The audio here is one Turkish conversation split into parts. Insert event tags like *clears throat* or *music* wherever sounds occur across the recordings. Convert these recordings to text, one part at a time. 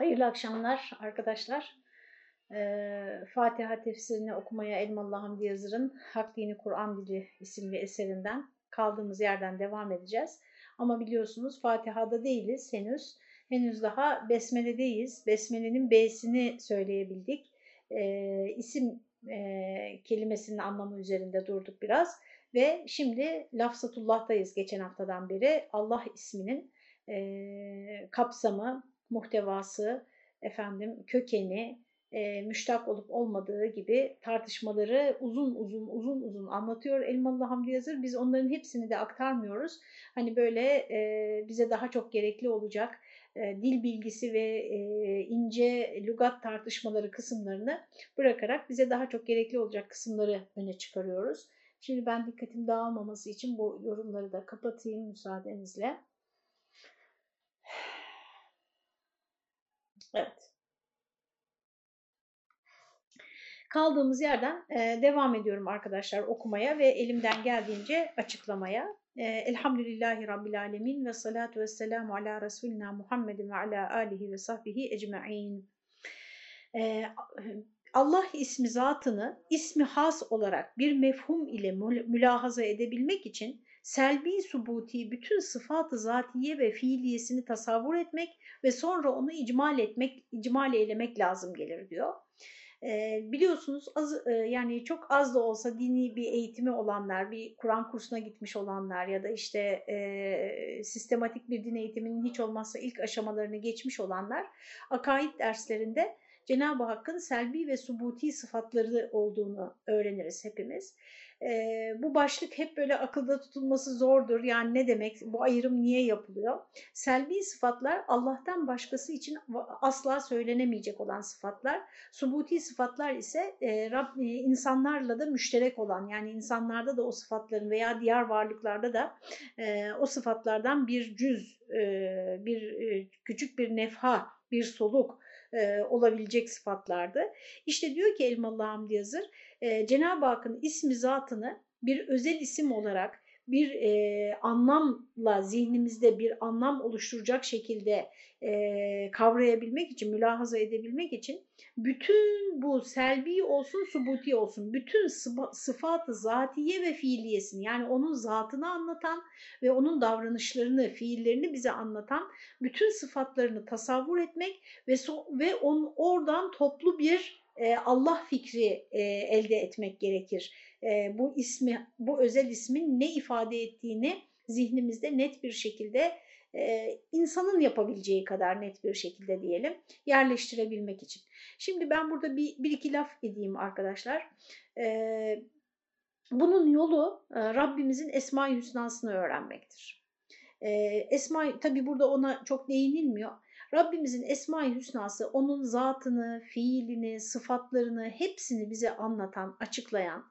Hayırlı akşamlar arkadaşlar. Ee, Fatiha tefsirini okumaya Elmalı Hamdi Yazır'ın Hak Dini Kur'an Dili isimli eserinden kaldığımız yerden devam edeceğiz. Ama biliyorsunuz Fatiha'da değiliz henüz. Henüz daha Besmele'deyiz. Besmele'nin B'sini söyleyebildik. Ee, isim e, kelimesinin anlamı üzerinde durduk biraz. Ve şimdi Lafzatullah'tayız geçen haftadan beri. Allah isminin e, kapsamı, muhtevası, efendim kökeni, e, müştak olup olmadığı gibi tartışmaları uzun uzun uzun uzun anlatıyor Elmalı Hamdi Yazır. Biz onların hepsini de aktarmıyoruz. Hani böyle e, bize daha çok gerekli olacak e, dil bilgisi ve e, ince lügat tartışmaları kısımlarını bırakarak bize daha çok gerekli olacak kısımları öne çıkarıyoruz. Şimdi ben dikkatim dağılmaması için bu yorumları da kapatayım müsaadenizle. Evet. Kaldığımız yerden e, devam ediyorum arkadaşlar okumaya ve elimden geldiğince açıklamaya. E, Elhamdülillahi Rabbil Alemin ve salatu ve selamu ala Resulina Muhammedin ve ala alihi ve sahbihi ecma'in. E, Allah ismi zatını ismi has olarak bir mefhum ile mülahaza edebilmek için selbi subuti bütün sıfatı zatiye ve fiiliyesini tasavvur etmek ve sonra onu icmal etmek, icmal eylemek lazım gelir diyor. E, biliyorsunuz az, e, yani çok az da olsa dini bir eğitimi olanlar, bir Kur'an kursuna gitmiş olanlar ya da işte e, sistematik bir din eğitiminin hiç olmazsa ilk aşamalarını geçmiş olanlar akaid derslerinde Cenab-ı Hakk'ın selbi ve subuti sıfatları olduğunu öğreniriz hepimiz. E, bu başlık hep böyle akılda tutulması zordur. Yani ne demek, bu ayrım niye yapılıyor? Selbi sıfatlar Allah'tan başkası için asla söylenemeyecek olan sıfatlar. Subuti sıfatlar ise e, Rab, e, insanlarla da müşterek olan yani insanlarda da o sıfatların veya diğer varlıklarda da e, o sıfatlardan bir cüz, e, bir e, küçük bir nefha, bir soluk, e, olabilecek sıfatlardı. İşte diyor ki Elmalı Hamdi Yazır, e, Cenab-ı Hakk'ın ismi zatını bir özel isim olarak bir e, anlamla zihnimizde bir anlam oluşturacak şekilde e, kavrayabilmek için, mülahaza edebilmek için bütün bu selbi olsun, subuti olsun, bütün sıfatı zatiye ve fiiliyesini yani onun zatını anlatan ve onun davranışlarını, fiillerini bize anlatan bütün sıfatlarını tasavvur etmek ve, so ve on, oradan toplu bir e, Allah fikri e, elde etmek gerekir. E, bu ismi, bu özel ismin ne ifade ettiğini zihnimizde net bir şekilde insanın yapabileceği kadar net bir şekilde diyelim yerleştirebilmek için. Şimdi ben burada bir, bir iki laf edeyim arkadaşlar. Bunun yolu Rabbimizin Esma-i Hüsna'sını öğrenmektir. Esma tabi burada ona çok değinilmiyor. Rabbimizin Esma-i Hüsna'sı onun zatını, fiilini, sıfatlarını hepsini bize anlatan, açıklayan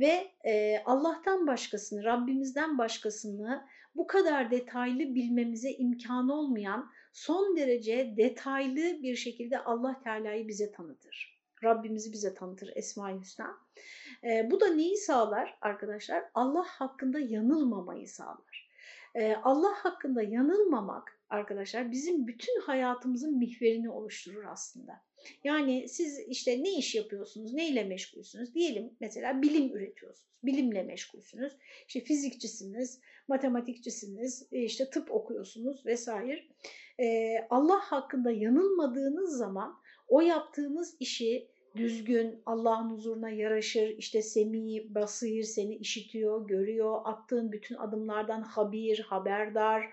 ve e, Allah'tan başkasını, Rabbimizden başkasını bu kadar detaylı bilmemize imkan olmayan son derece detaylı bir şekilde Allah Teala'yı bize tanıtır. Rabbimizi bize tanıtır Esma-i Hüsna. E, bu da neyi sağlar arkadaşlar? Allah hakkında yanılmamayı sağlar. E, Allah hakkında yanılmamak arkadaşlar bizim bütün hayatımızın mihverini oluşturur aslında. Yani siz işte ne iş yapıyorsunuz, neyle meşgulsünüz? Diyelim mesela bilim üretiyorsunuz, bilimle meşgulsünüz. İşte fizikçisiniz, matematikçisiniz, e, işte tıp okuyorsunuz vesaire. Ee, Allah hakkında yanılmadığınız zaman o yaptığınız işi düzgün, Allah'ın huzuruna yaraşır, işte semi, basir, seni işitiyor, görüyor, attığın bütün adımlardan habir, haberdar,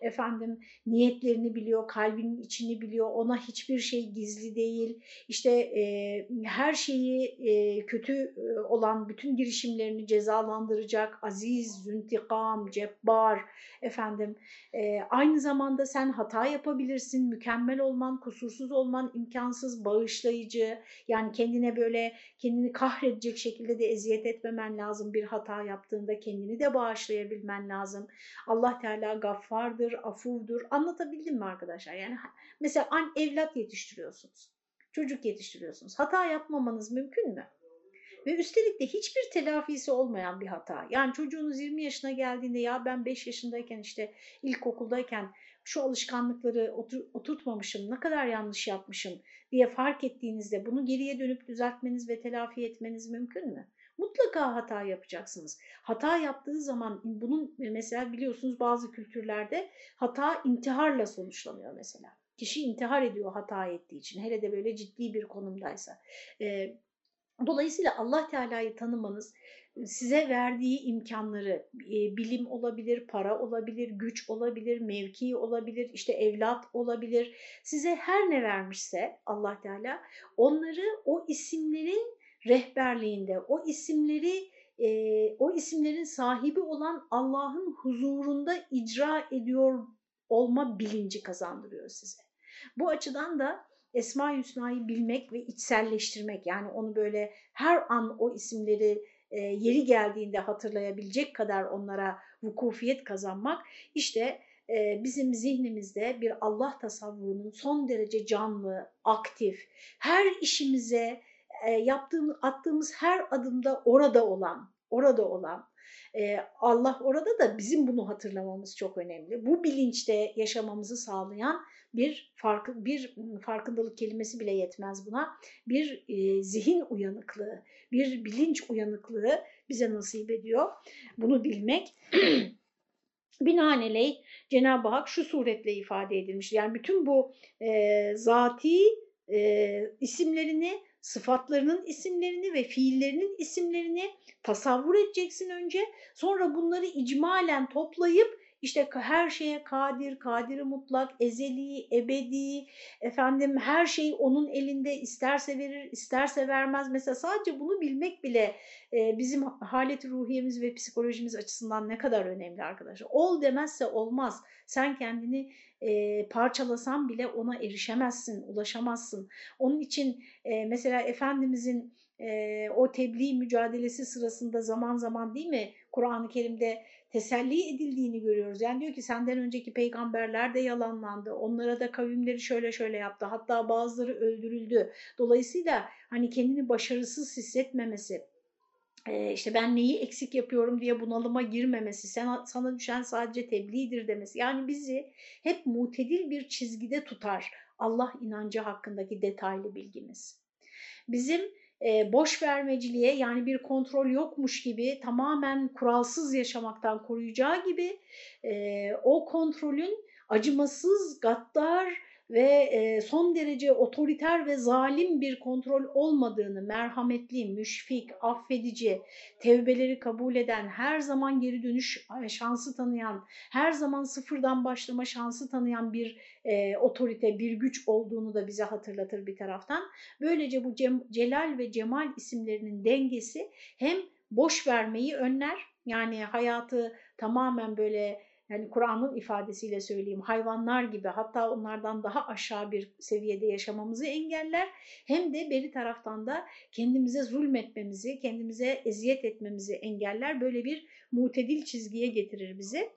efendim niyetlerini biliyor, kalbinin içini biliyor, ona hiçbir şey gizli değil, işte e, her şeyi e, kötü e, olan bütün girişimlerini cezalandıracak, aziz, züntikam, cebbar, efendim e, aynı zamanda sen hata yapabilirsin, mükemmel olman, kusursuz olman imkansız, bağışlayıcı, yani yani kendine böyle kendini kahredecek şekilde de eziyet etmemen lazım bir hata yaptığında kendini de bağışlayabilmen lazım. Allah Teala gaffardır, afuvdur. Anlatabildim mi arkadaşlar? Yani mesela an evlat yetiştiriyorsunuz. Çocuk yetiştiriyorsunuz. Hata yapmamanız mümkün mü? Ve üstelik de hiçbir telafisi olmayan bir hata. Yani çocuğunuz 20 yaşına geldiğinde ya ben 5 yaşındayken işte ilkokuldayken şu alışkanlıkları otur, oturtmamışım, ne kadar yanlış yapmışım diye fark ettiğinizde bunu geriye dönüp düzeltmeniz ve telafi etmeniz mümkün mü? Mutlaka hata yapacaksınız. Hata yaptığı zaman bunun mesela biliyorsunuz bazı kültürlerde hata intiharla sonuçlanıyor mesela. Kişi intihar ediyor hata ettiği için hele de böyle ciddi bir konumdaysa. Dolayısıyla Allah Teala'yı tanımanız size verdiği imkanları e, bilim olabilir, para olabilir, güç olabilir, mevki olabilir, işte evlat olabilir. Size her ne vermişse Allah Teala onları o isimlerin rehberliğinde, o isimleri e, o isimlerin sahibi olan Allah'ın huzurunda icra ediyor olma bilinci kazandırıyor size. Bu açıdan da Esma-i Hüsna'yı bilmek ve içselleştirmek yani onu böyle her an o isimleri e, yeri geldiğinde hatırlayabilecek kadar onlara vukufiyet kazanmak işte e, bizim zihnimizde bir Allah tasavvurunun son derece canlı, aktif, her işimize e, yaptığımız, attığımız her adımda orada olan, orada olan e, Allah orada da bizim bunu hatırlamamız çok önemli. Bu bilinçte yaşamamızı sağlayan bir fark, bir farkındalık kelimesi bile yetmez buna. Bir e, zihin uyanıklığı, bir bilinç uyanıklığı bize nasip ediyor. Bunu bilmek. *clears throat* Binaenaleyh Cenab-ı Hak şu suretle ifade edilmiş. Yani bütün bu e, zati e, isimlerini, sıfatlarının isimlerini ve fiillerinin isimlerini tasavvur edeceksin önce. Sonra bunları icmalen toplayıp işte her şeye kadir, kadiri mutlak, ezeli, ebedi, efendim her şey onun elinde isterse verir, isterse vermez. Mesela sadece bunu bilmek bile e, bizim haleti ruhiyemiz ve psikolojimiz açısından ne kadar önemli arkadaşlar. Ol demezse olmaz. Sen kendini e, parçalasan bile ona erişemezsin, ulaşamazsın. Onun için e, mesela Efendimizin e, o tebliğ mücadelesi sırasında zaman zaman değil mi Kur'an-ı Kerim'de teselli edildiğini görüyoruz. Yani diyor ki senden önceki peygamberler de yalanlandı. Onlara da kavimleri şöyle şöyle yaptı. Hatta bazıları öldürüldü. Dolayısıyla hani kendini başarısız hissetmemesi, işte ben neyi eksik yapıyorum diye bunalıma girmemesi, sana, sana düşen sadece tebliğdir demesi. Yani bizi hep mutedil bir çizgide tutar Allah inancı hakkındaki detaylı bilgimiz. Bizim e, boş vermeciliğe yani bir kontrol yokmuş gibi tamamen kuralsız yaşamaktan koruyacağı gibi e, o kontrolün acımasız, gaddar ve e, son derece otoriter ve zalim bir kontrol olmadığını, merhametli, müşfik, affedici, tevbeleri kabul eden, her zaman geri dönüş şansı tanıyan, her zaman sıfırdan başlama şansı tanıyan bir e, otorite, bir güç olduğunu da bize hatırlatır bir taraftan. Böylece bu Cem, Celal ve Cemal isimlerinin dengesi hem boş vermeyi önler, yani hayatı tamamen böyle yani Kur'an'ın ifadesiyle söyleyeyim hayvanlar gibi hatta onlardan daha aşağı bir seviyede yaşamamızı engeller. Hem de beri taraftan da kendimize zulmetmemizi, kendimize eziyet etmemizi engeller. Böyle bir mutedil çizgiye getirir bizi.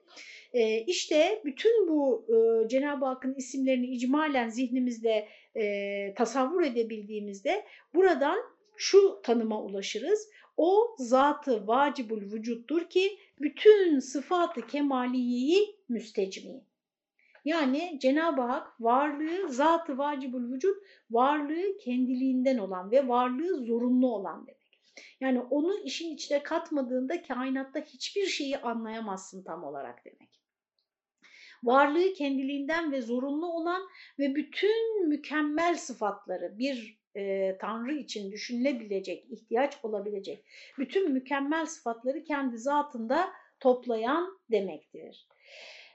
Ee, işte bütün bu e, Cenab-ı Hakk'ın isimlerini icmalen zihnimizde e, tasavvur edebildiğimizde buradan şu tanıma ulaşırız. O zatı vacibul vücuttur ki bütün sıfatı kemaliyeyi müstecmi. Yani Cenab-ı Hak varlığı zatı vacibul vücut varlığı kendiliğinden olan ve varlığı zorunlu olan demek. Yani onu işin içine katmadığında kainatta hiçbir şeyi anlayamazsın tam olarak demek. Varlığı kendiliğinden ve zorunlu olan ve bütün mükemmel sıfatları bir e, Tanrı için düşünülebilecek, ihtiyaç olabilecek bütün mükemmel sıfatları kendi zatında toplayan demektir.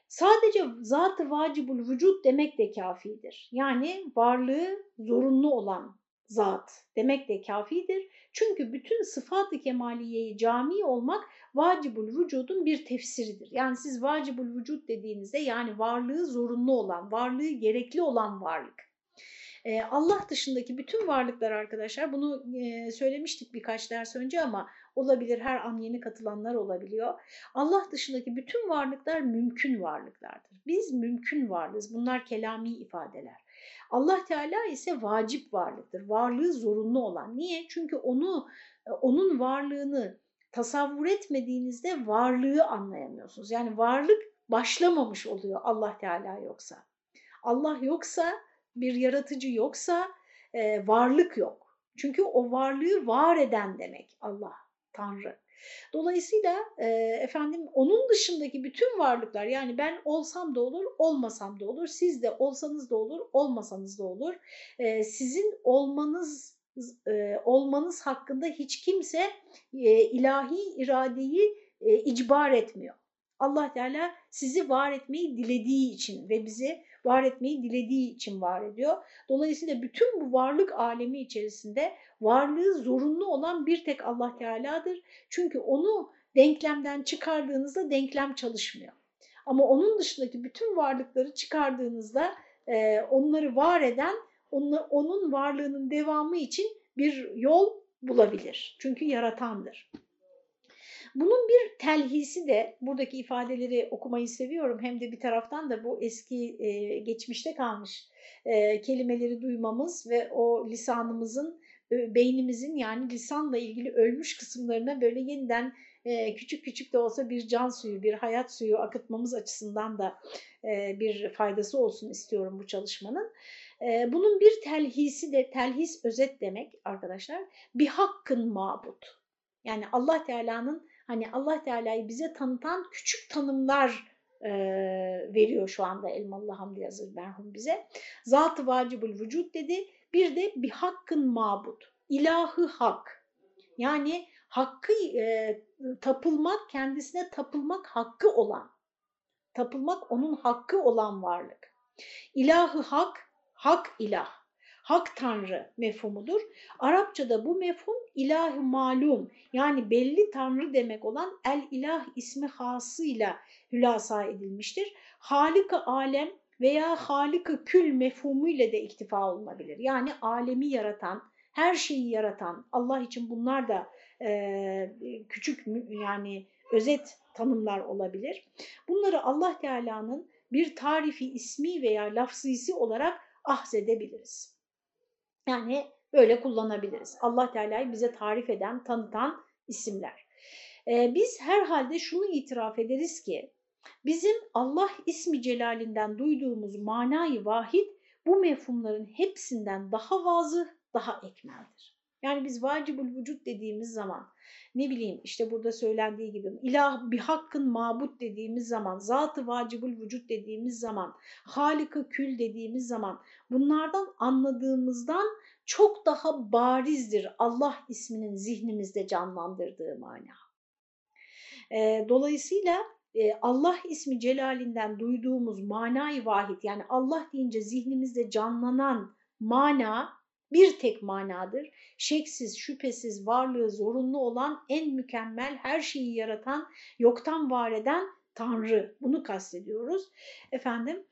Sadece zat-ı vacibul vücut demek de kafidir. Yani varlığı zorunlu olan zat demek de kafidir. Çünkü bütün sıfat-ı kemaliyeyi cami olmak vacibul vücudun bir tefsiridir. Yani siz vacibul vücut dediğinizde yani varlığı zorunlu olan, varlığı gerekli olan varlık. Ee, Allah dışındaki bütün varlıklar arkadaşlar bunu e, söylemiştik birkaç ders önce ama olabilir her an yeni katılanlar olabiliyor. Allah dışındaki bütün varlıklar mümkün varlıklardır. Biz mümkün varlığız. Bunlar kelami ifadeler. Allah Teala ise vacip varlıktır. Varlığı zorunlu olan. Niye? Çünkü onu e, onun varlığını tasavvur etmediğinizde varlığı anlayamıyorsunuz. Yani varlık başlamamış oluyor Allah Teala yoksa. Allah yoksa, bir yaratıcı yoksa e, varlık yok. Çünkü o varlığı var eden demek Allah, Tanrı. Dolayısıyla e, efendim onun dışındaki bütün varlıklar yani ben olsam da olur, olmasam da olur, siz de olsanız da olur, olmasanız da olur. E, sizin olmanız e, olmanız hakkında hiç kimse e, ilahi iradeyi e, icbar etmiyor. Allah Teala sizi var etmeyi dilediği için ve bizi var etmeyi dilediği için var ediyor. Dolayısıyla bütün bu varlık alemi içerisinde varlığı zorunlu olan bir tek Allah Teala'dır. Çünkü onu denklemden çıkardığınızda denklem çalışmıyor. Ama onun dışındaki bütün varlıkları çıkardığınızda e, onları var eden, onun, onun varlığının devamı için bir yol bulabilir. Çünkü yaratandır. Bunun bir telhisi de buradaki ifadeleri okumayı seviyorum. Hem de bir taraftan da bu eski e, geçmişte kalmış e, kelimeleri duymamız ve o lisanımızın, e, beynimizin yani lisanla ilgili ölmüş kısımlarına böyle yeniden e, küçük küçük de olsa bir can suyu, bir hayat suyu akıtmamız açısından da e, bir faydası olsun istiyorum bu çalışmanın. E, bunun bir telhisi de, telhis özet demek arkadaşlar, bir hakkın mabut. Yani Allah Teala'nın hani Allah Teala'yı bize tanıtan küçük tanımlar e, veriyor şu anda Elmalı Hamdi Yazır merhum bize. Zat-ı vacibul vücut dedi. Bir de bir hakkın mabut. İlahı hak. Yani hakkı e, tapılmak, kendisine tapılmak hakkı olan. Tapılmak onun hakkı olan varlık. İlahı hak, hak ilah hak tanrı mefhumudur. Arapçada bu mefhum ilah malum yani belli tanrı demek olan el ilah ismi hasıyla hülasa edilmiştir. Halika alem veya halika kül mefhumuyla de iktifa olunabilir. Yani alemi yaratan, her şeyi yaratan, Allah için bunlar da e, küçük yani özet tanımlar olabilir. Bunları Allah Teala'nın bir tarifi ismi veya lafzisi olarak ahzedebiliriz. Yani böyle kullanabiliriz. Allah Teala'yı bize tarif eden, tanıtan isimler. Ee, biz herhalde şunu itiraf ederiz ki bizim Allah ismi celalinden duyduğumuz manayı vahid bu mefhumların hepsinden daha vazı, daha ekmeldir. Yani biz vacibül vücut dediğimiz zaman ne bileyim işte burada söylendiği gibi ilah bir hakkın mabut dediğimiz zaman, zatı vacibül vücut dediğimiz zaman, halika kül dediğimiz zaman bunlardan anladığımızdan çok daha barizdir Allah isminin zihnimizde canlandırdığı mana. E, dolayısıyla e, Allah ismi celalinden duyduğumuz manayı vahid yani Allah deyince zihnimizde canlanan mana bir tek manadır. Şeksiz, şüphesiz varlığı zorunlu olan en mükemmel, her şeyi yaratan, yoktan var eden Tanrı. Bunu kastediyoruz. Efendim,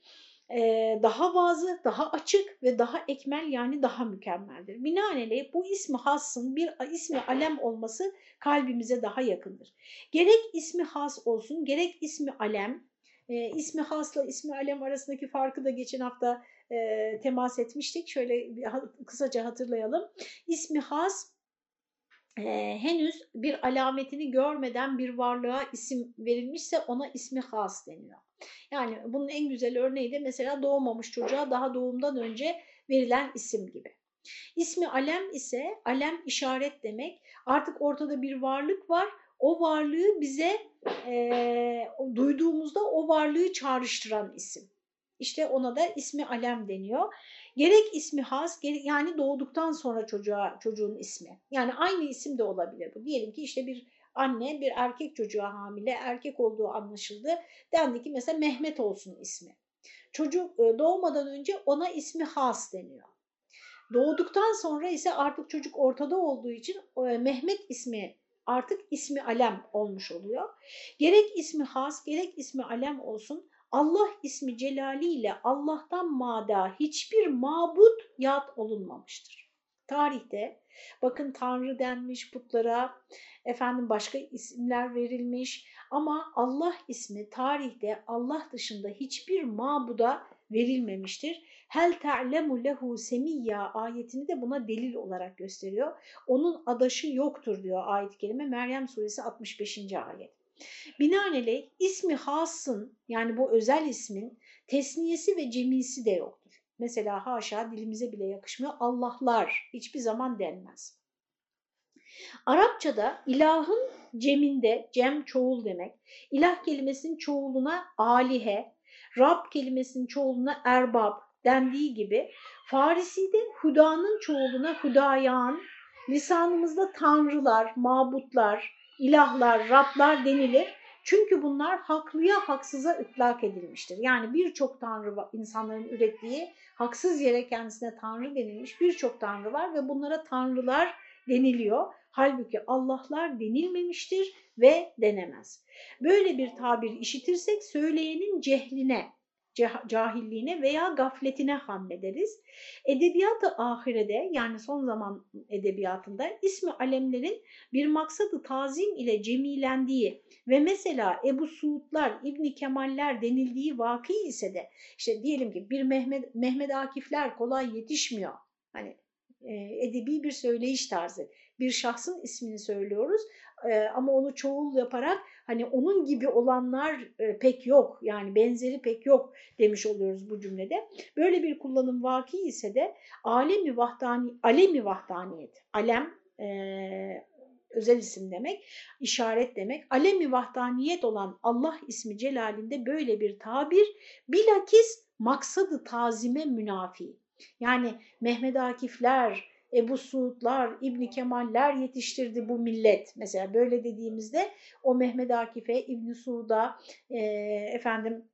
daha vazı, daha açık ve daha ekmel yani daha mükemmeldir. Binaenaleyh bu ismi hasın bir ismi alem olması kalbimize daha yakındır. Gerek ismi has olsun, gerek ismi alem, e, ismi hasla ismi alem arasındaki farkı da geçen hafta e, temas etmiştik. Şöyle bir, kısaca hatırlayalım. İsmi has e, henüz bir alametini görmeden bir varlığa isim verilmişse ona ismi has deniyor. Yani bunun en güzel örneği de mesela doğmamış çocuğa daha doğumdan önce verilen isim gibi. İsmi alem ise alem işaret demek. Artık ortada bir varlık var. O varlığı bize e, duyduğumuzda o varlığı çağrıştıran isim. İşte ona da ismi alem deniyor. Gerek ismi has, yani doğduktan sonra çocuğa çocuğun ismi. Yani aynı isim de olabilir bu. Diyelim ki işte bir anne bir erkek çocuğa hamile, erkek olduğu anlaşıldı. Dendi ki mesela Mehmet olsun ismi. Çocuk e, doğmadan önce ona ismi has deniyor. Doğduktan sonra ise artık çocuk ortada olduğu için e, Mehmet ismi artık ismi alem olmuş oluyor. Gerek ismi has, gerek ismi alem olsun Allah ismi celaliyle Allah'tan mada hiçbir mabut yat olunmamıştır. Tarihte bakın Tanrı denmiş putlara, efendim başka isimler verilmiş ama Allah ismi tarihte Allah dışında hiçbir mabuda verilmemiştir. Hel ta'lemu lehu semiyya ayetini de buna delil olarak gösteriyor. Onun adaşı yoktur diyor ayet-i kerime Meryem suresi 65. ayet. Binaenaleyh ismi hasın yani bu özel ismin tesniyesi ve cemisi de yoktur. Mesela haşa dilimize bile yakışmıyor. Allahlar hiçbir zaman denmez. Arapçada ilahın ceminde, cem çoğul demek. İlah kelimesinin çoğuluna alihe, Rab kelimesinin çoğuluna erbab dendiği gibi Farisi'de hudanın çoğuluna hudayan, lisanımızda tanrılar, mabutlar, ilahlar, Rablar denilir. Çünkü bunlar haklıya haksıza ıtlak edilmiştir. Yani birçok tanrı insanların ürettiği haksız yere kendisine tanrı denilmiş birçok tanrı var ve bunlara tanrılar deniliyor. Halbuki Allah'lar denilmemiştir ve denemez. Böyle bir tabir işitirsek söyleyenin cehline, cahilliğine veya gafletine hamlederiz. Edebiyatı ahirede yani son zaman edebiyatında ismi alemlerin bir maksadı tazim ile cemilendiği ve mesela Ebu Suudlar, İbni Kemaller denildiği vaki ise de işte diyelim ki bir Mehmet, Mehmet Akifler kolay yetişmiyor. Hani e, edebi bir söyleyiş tarzı. Bir şahsın ismini söylüyoruz e, ama onu çoğul yaparak hani onun gibi olanlar e, pek yok yani benzeri pek yok demiş oluyoruz bu cümlede. Böyle bir kullanım vaki ise de alemi vahdani, alemi vahdaniyet, alem e, özel isim demek, işaret demek. Alemi vahdaniyet olan Allah ismi celalinde böyle bir tabir bilakis maksadı tazime münafi. Yani Mehmet Akifler, Ebu Suudlar, İbni Kemaller yetiştirdi bu millet. Mesela böyle dediğimizde o Mehmet Akif'e, İbni Suud'a, e, efendim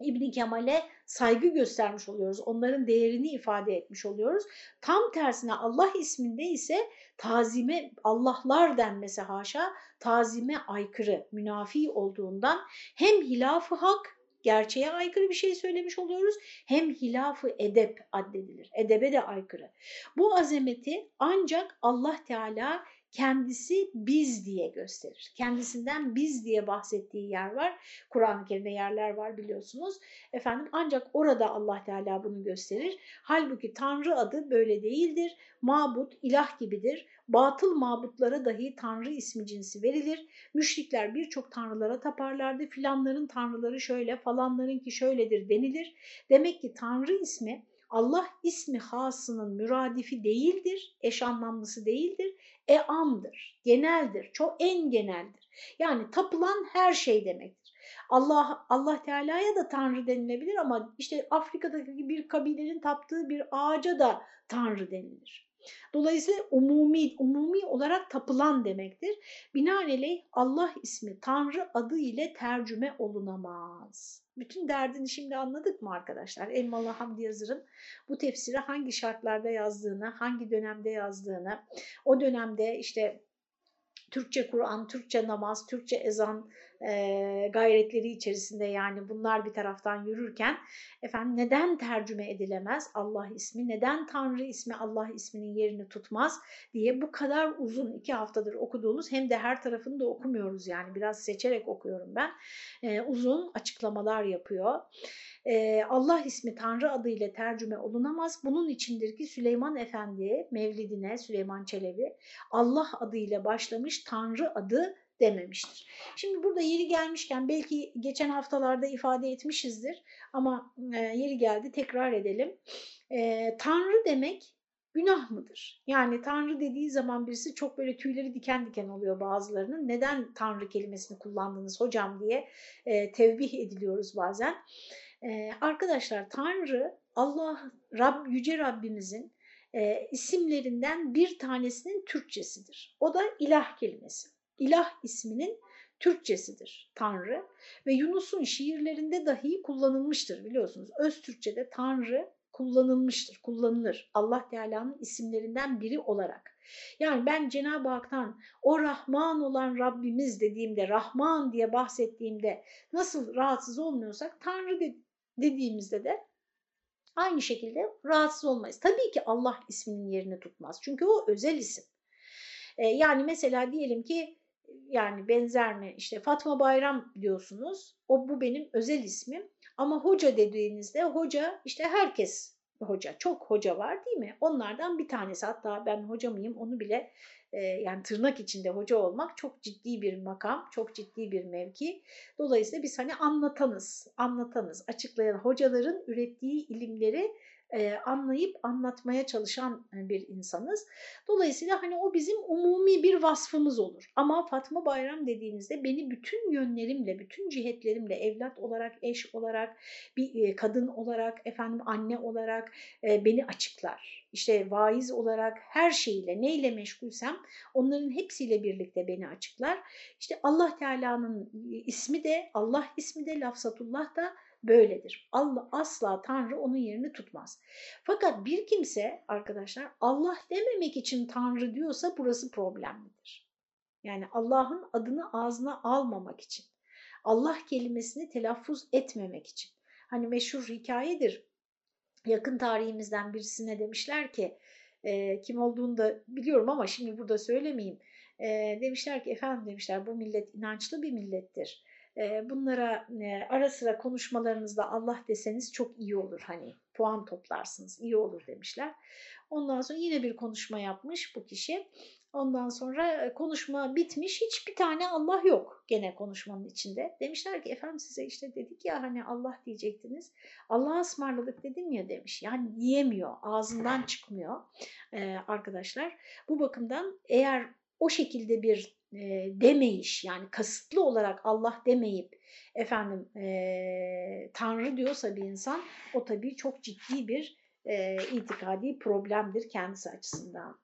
İbni Kemal'e saygı göstermiş oluyoruz. Onların değerini ifade etmiş oluyoruz. Tam tersine Allah isminde ise tazime, Allahlar denmesi haşa, tazime aykırı, münafi olduğundan hem hilaf-ı hak gerçeğe aykırı bir şey söylemiş oluyoruz. Hem hilafı edep addedilir. Edebe de aykırı. Bu azameti ancak Allah Teala kendisi biz diye gösterir. Kendisinden biz diye bahsettiği yer var. Kur'an-ı Kerim'de yerler var biliyorsunuz. Efendim ancak orada Allah Teala bunu gösterir. Halbuki Tanrı adı böyle değildir. Mabut, ilah gibidir. Batıl mabutlara dahi Tanrı ismi cinsi verilir. Müşrikler birçok tanrılara taparlardı. Filanların tanrıları şöyle, falanlarınki şöyledir denilir. Demek ki Tanrı ismi Allah ismi hasının müradifi değildir, eş anlamlısı değildir, eamdır, geneldir, çok en geneldir. Yani tapılan her şey demektir. Allah Allah Teala'ya da Tanrı denilebilir ama işte Afrika'daki bir kabilenin taptığı bir ağaca da Tanrı denilir. Dolayısıyla umumi, umumi olarak tapılan demektir. Binaenaleyh Allah ismi Tanrı adı ile tercüme olunamaz. Bütün derdini şimdi anladık mı arkadaşlar? Elmalı Hamdi Yazır'ın bu tefsiri hangi şartlarda yazdığını, hangi dönemde yazdığını, o dönemde işte Türkçe Kur'an, Türkçe namaz, Türkçe ezan e, gayretleri içerisinde yani bunlar bir taraftan yürürken efendim neden tercüme edilemez Allah ismi, neden Tanrı ismi Allah isminin yerini tutmaz diye bu kadar uzun iki haftadır okuduğumuz hem de her tarafını da okumuyoruz yani biraz seçerek okuyorum ben e, uzun açıklamalar yapıyor. Allah ismi Tanrı adıyla tercüme olunamaz. Bunun içindir ki Süleyman Efendi Mevlidine Süleyman Çelebi Allah adıyla başlamış Tanrı adı dememiştir. Şimdi burada yeri gelmişken belki geçen haftalarda ifade etmişizdir ama e, yeri geldi tekrar edelim. Tanrı demek günah mıdır? Yani Tanrı dediği zaman birisi çok böyle tüyleri diken diken oluyor bazılarının. Neden Tanrı kelimesini kullandınız hocam diye tevbih ediliyoruz bazen. Ee, arkadaşlar Tanrı Allah Rab, Yüce Rabbimizin e, isimlerinden bir tanesinin Türkçesidir. O da ilah kelimesi. İlah isminin Türkçesidir Tanrı ve Yunus'un şiirlerinde dahi kullanılmıştır biliyorsunuz. Öz Türkçe'de Tanrı kullanılmıştır, kullanılır Allah Teala'nın isimlerinden biri olarak. Yani ben Cenab-ı Hak'tan o Rahman olan Rabbimiz dediğimde, Rahman diye bahsettiğimde nasıl rahatsız olmuyorsak Tanrı dediğimizde de aynı şekilde rahatsız olmayız. Tabii ki Allah isminin yerini tutmaz. Çünkü o özel isim. Ee, yani mesela diyelim ki yani benzer mi işte Fatma Bayram diyorsunuz. O bu benim özel ismim. Ama hoca dediğinizde hoca işte herkes hoca. Çok hoca var değil mi? Onlardan bir tanesi hatta ben hoca mıyım onu bile e, yani tırnak içinde hoca olmak çok ciddi bir makam, çok ciddi bir mevki. Dolayısıyla biz hani anlatanız, anlatanız, açıklayan hocaların ürettiği ilimleri e, anlayıp anlatmaya çalışan e, bir insanız. Dolayısıyla hani o bizim umumi bir vasfımız olur. Ama Fatma Bayram dediğinizde beni bütün yönlerimle, bütün cihetlerimle evlat olarak, eş olarak, bir e, kadın olarak, efendim anne olarak e, beni açıklar. İşte vaiz olarak her şeyle, neyle meşgulsem onların hepsiyle birlikte beni açıklar. İşte Allah Teala'nın ismi de, Allah ismi de, Lafzatullah da böyledir. Allah asla Tanrı onun yerini tutmaz. Fakat bir kimse arkadaşlar Allah dememek için Tanrı diyorsa burası problemlidir. Yani Allah'ın adını ağzına almamak için. Allah kelimesini telaffuz etmemek için. Hani meşhur hikayedir. Yakın tarihimizden birisine demişler ki e, kim olduğunu da biliyorum ama şimdi burada söylemeyeyim. E, demişler ki efendim demişler bu millet inançlı bir millettir bunlara ara sıra konuşmalarınızda Allah deseniz çok iyi olur hani puan toplarsınız iyi olur demişler. Ondan sonra yine bir konuşma yapmış bu kişi. Ondan sonra konuşma bitmiş hiçbir tane Allah yok gene konuşmanın içinde. Demişler ki efendim size işte dedik ya hani Allah diyecektiniz. Allah'a ısmarladık dedim ya demiş. Yani diyemiyor ağzından çıkmıyor ee, arkadaşlar. Bu bakımdan eğer o şekilde bir e, demeyiş yani kasıtlı olarak Allah demeyip efendim e, Tanrı diyorsa bir insan o tabii çok ciddi bir e, itikadi problemdir kendisi açısından.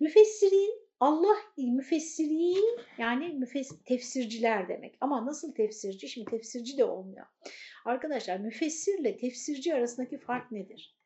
Müfessirin Allah müfessirin yani müfess tefsirciler demek. Ama nasıl tefsirci? Şimdi tefsirci de olmuyor. Arkadaşlar müfessirle tefsirci arasındaki fark nedir?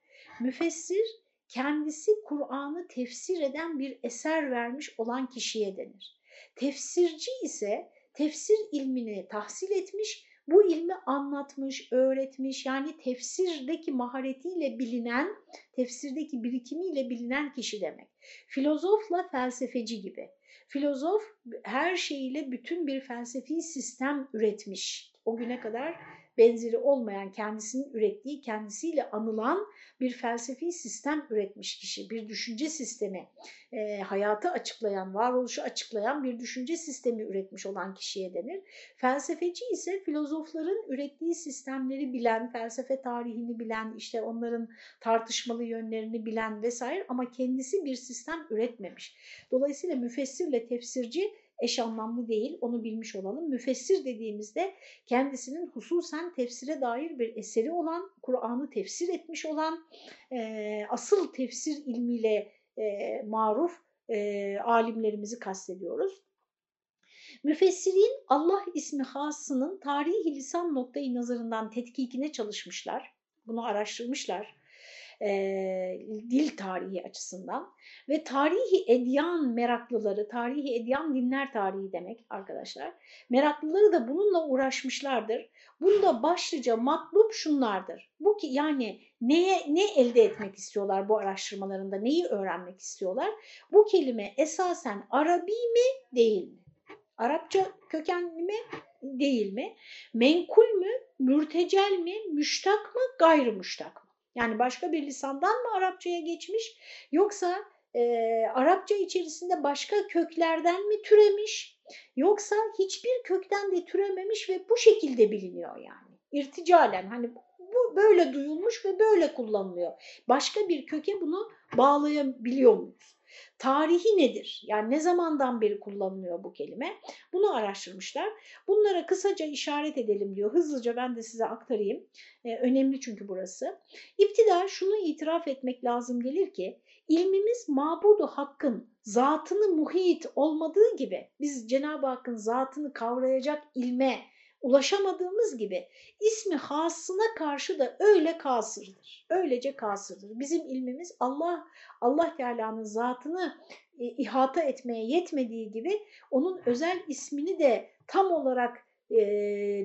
Müfessir kendisi Kur'an'ı tefsir eden bir eser vermiş olan kişiye denir. Tefsirci ise tefsir ilmini tahsil etmiş, bu ilmi anlatmış, öğretmiş yani tefsirdeki maharetiyle bilinen, tefsirdeki birikimiyle bilinen kişi demek. Filozofla felsefeci gibi. Filozof her şeyiyle bütün bir felsefi sistem üretmiş. O güne kadar benzeri olmayan, kendisinin ürettiği, kendisiyle anılan bir felsefi sistem üretmiş kişi, bir düşünce sistemi, e, hayatı açıklayan, varoluşu açıklayan bir düşünce sistemi üretmiş olan kişiye denir. Felsefeci ise filozofların ürettiği sistemleri bilen, felsefe tarihini bilen, işte onların tartışmalı yönlerini bilen vesaire ama kendisi bir sistem üretmemiş. Dolayısıyla müfessirle tefsirci eş anlamlı değil onu bilmiş olalım. Müfessir dediğimizde kendisinin hususen tefsire dair bir eseri olan, Kur'an'ı tefsir etmiş olan, e, asıl tefsir ilmiyle e, maruf e, alimlerimizi kastediyoruz. Müfessirin Allah ismi hasının tarihi lisan noktayı nazarından tetkikine çalışmışlar. Bunu araştırmışlar e, dil tarihi açısından ve tarihi edyan meraklıları, tarihi edyan dinler tarihi demek arkadaşlar. Meraklıları da bununla uğraşmışlardır. Bunda başlıca matlup şunlardır. Bu ki yani neye ne elde etmek istiyorlar bu araştırmalarında, neyi öğrenmek istiyorlar? Bu kelime esasen Arabi mi değil mi? Arapça kökenli mi değil mi? Menkul mü, mürtecel mi, müştak mı, gayrı-müştak mı? Yani başka bir lisandan mı Arapçaya geçmiş yoksa e, Arapça içerisinde başka köklerden mi türemiş yoksa hiçbir kökten de türememiş ve bu şekilde biliniyor yani. İrticalen hani bu böyle duyulmuş ve böyle kullanılıyor. Başka bir köke bunu bağlayabiliyor muyuz? Tarihi nedir? Yani ne zamandan beri kullanılıyor bu kelime? Bunu araştırmışlar. Bunlara kısaca işaret edelim diyor. Hızlıca ben de size aktarayım. Ee, önemli çünkü burası. İptidar şunu itiraf etmek lazım gelir ki ilmimiz mabudu hakkın zatını muhit olmadığı gibi biz Cenab-ı Hakk'ın zatını kavrayacak ilme ulaşamadığımız gibi ismi hasına karşı da öyle kasırdır. Öylece kasırdır. Bizim ilmimiz Allah Allah Teala'nın zatını e, ihata etmeye yetmediği gibi onun özel ismini de tam olarak e,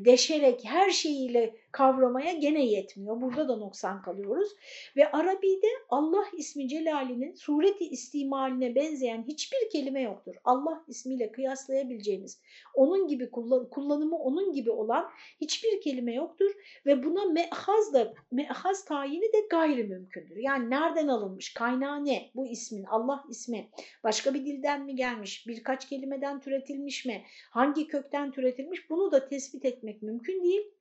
deşerek her şeyiyle kavramaya gene yetmiyor. Burada da noksan kalıyoruz. Ve Arabi'de Allah ismi celalinin sureti istimaline benzeyen hiçbir kelime yoktur. Allah ismiyle kıyaslayabileceğimiz, onun gibi kullan kullanımı onun gibi olan hiçbir kelime yoktur. Ve buna me'haz da, me'haz tayini de gayri mümkündür. Yani nereden alınmış, kaynağı ne bu ismin, Allah ismi başka bir dilden mi gelmiş, birkaç kelimeden türetilmiş mi, hangi kökten türetilmiş bunu da tespit etmek mümkün değil.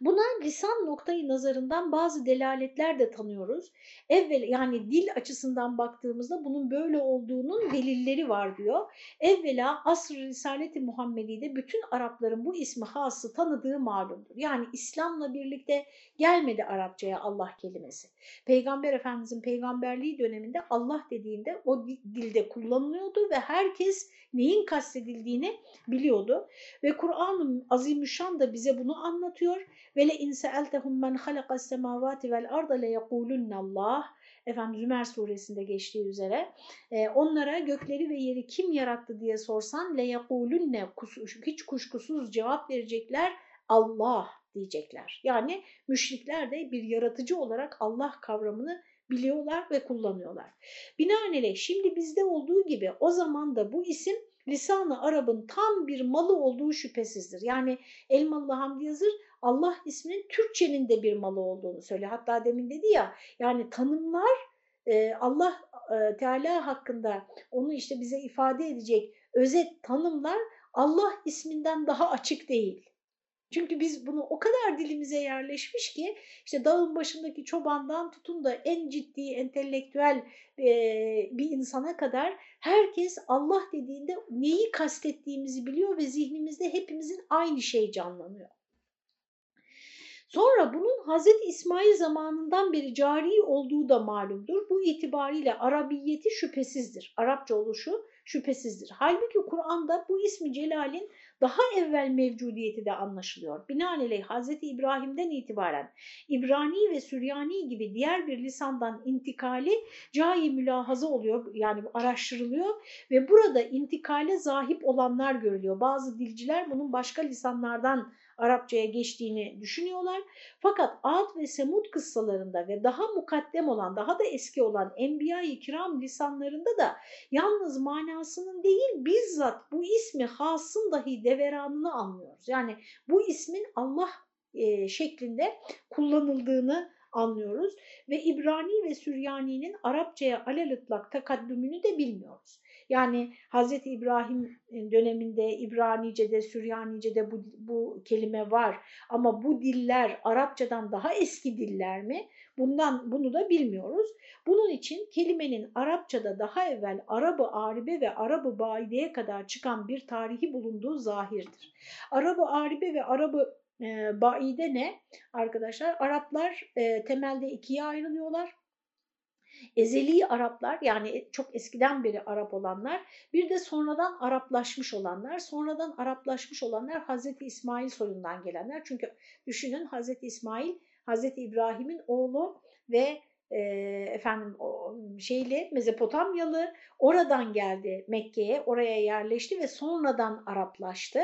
Buna lisan noktayı nazarından bazı delaletler de tanıyoruz. Evvel yani dil açısından baktığımızda bunun böyle olduğunun delilleri var diyor. Evvela asr-ı Risalet-i Muhammedi'de bütün Arapların bu ismi hası tanıdığı malumdur. Yani İslam'la birlikte gelmedi Arapçaya Allah kelimesi. Peygamber Efendimizin peygamberliği döneminde Allah dediğinde o dilde kullanılıyordu ve herkes neyin kastedildiğini biliyordu. Ve Kur'an-ı Azimüşşan da bize bunu anlatıyor. Ve le in sa'altehum men halakas semavati vel arda le yekulunallah. Efendim Zümer suresinde geçtiği üzere e, onlara gökleri ve yeri kim yarattı diye sorsan le yekulunne hiç kuşkusuz cevap verecekler Allah diyecekler. Yani müşrikler de bir yaratıcı olarak Allah kavramını biliyorlar ve kullanıyorlar. Binaenaleyh şimdi bizde olduğu gibi o zaman da bu isim lisan-ı Arap'ın tam bir malı olduğu şüphesizdir. Yani Elmalı Hamdi Yazır Allah isminin Türkçenin de bir malı olduğunu söylüyor. Hatta demin dedi ya yani tanımlar e, Allah e, Teala hakkında onu işte bize ifade edecek özet tanımlar Allah isminden daha açık değil. Çünkü biz bunu o kadar dilimize yerleşmiş ki işte dağın başındaki çobandan tutun da en ciddi entelektüel e, bir insana kadar herkes Allah dediğinde neyi kastettiğimizi biliyor ve zihnimizde hepimizin aynı şey canlanıyor. Sonra bunun Hazreti İsmail zamanından beri cari olduğu da malumdur. Bu itibariyle Arabiyeti şüphesizdir. Arapça oluşu şüphesizdir. Halbuki Kur'an'da bu ismi Celal'in daha evvel mevcudiyeti de anlaşılıyor. Binaenaleyh Hz. İbrahim'den itibaren İbrani ve Süryani gibi diğer bir lisandan intikali cai mülahaza oluyor yani araştırılıyor ve burada intikale zahip olanlar görülüyor. Bazı dilciler bunun başka lisanlardan Arapçaya geçtiğini düşünüyorlar. Fakat Ad ve Semud kıssalarında ve daha mukaddem olan, daha da eski olan Enbiya-i Kiram lisanlarında da yalnız manasının değil bizzat bu ismi hasın dahi deveranını anlıyoruz. Yani bu ismin Allah e, şeklinde kullanıldığını anlıyoruz ve İbrani ve Süryani'nin Arapçaya alelütlak takaddümünü de bilmiyoruz. Yani Hz. İbrahim döneminde İbranice'de, Süryanice'de bu, bu kelime var ama bu diller Arapçadan daha eski diller mi? Bundan bunu da bilmiyoruz. Bunun için kelimenin Arapçada daha evvel Arabı Aribe ve Arabı Baide'ye kadar çıkan bir tarihi bulunduğu zahirdir. Arabı Aribe ve Arabı e, Baide ne arkadaşlar? Araplar e, temelde ikiye ayrılıyorlar ezeli Araplar yani çok eskiden beri Arap olanlar bir de sonradan Araplaşmış olanlar. Sonradan Araplaşmış olanlar Hazreti İsmail soyundan gelenler. Çünkü düşünün Hazreti İsmail Hazreti İbrahim'in oğlu ve e, efendim o, şeyli Mezopotamyalı oradan geldi Mekke'ye oraya yerleşti ve sonradan Araplaştı.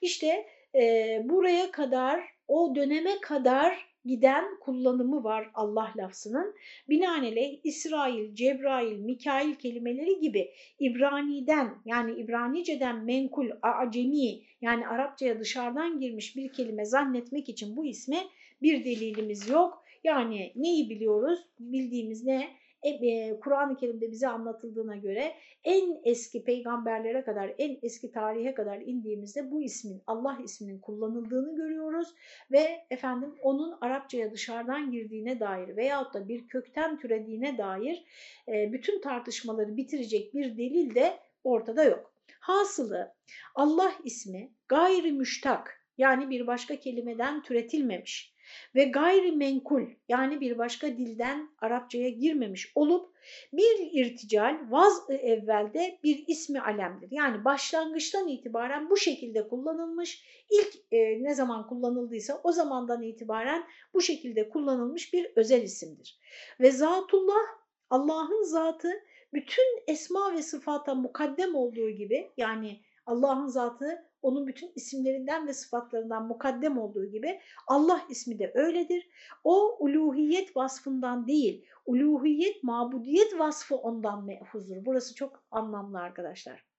İşte e, buraya kadar o döneme kadar giden kullanımı var Allah lafzının. Binaenaleyh İsrail, Cebrail, Mikail kelimeleri gibi İbrani'den yani İbranice'den menkul, acemi yani Arapçaya dışarıdan girmiş bir kelime zannetmek için bu isme bir delilimiz yok. Yani neyi biliyoruz? Bildiğimiz ne? E, e, Kur'an-ı Kerim'de bize anlatıldığına göre en eski peygamberlere kadar, en eski tarihe kadar indiğimizde bu ismin, Allah isminin kullanıldığını görüyoruz ve efendim onun Arapçaya dışarıdan girdiğine dair veyahut da bir kökten türediğine dair e, bütün tartışmaları bitirecek bir delil de ortada yok. Hasılı Allah ismi gayri müştak yani bir başka kelimeden türetilmemiş ve gayrimenkul yani bir başka dilden Arapçaya girmemiş olup bir irtical vaz evvelde bir ismi alemdir. Yani başlangıçtan itibaren bu şekilde kullanılmış, ilk e, ne zaman kullanıldıysa o zamandan itibaren bu şekilde kullanılmış bir özel isimdir. Ve zatullah Allah'ın zatı bütün esma ve sıfata mukaddem olduğu gibi yani Allah'ın zatı onun bütün isimlerinden ve sıfatlarından mukaddem olduğu gibi Allah ismi de öyledir. O uluhiyet vasfından değil, uluhiyet, mabudiyet vasfı ondan mehfuzdur. Burası çok anlamlı arkadaşlar.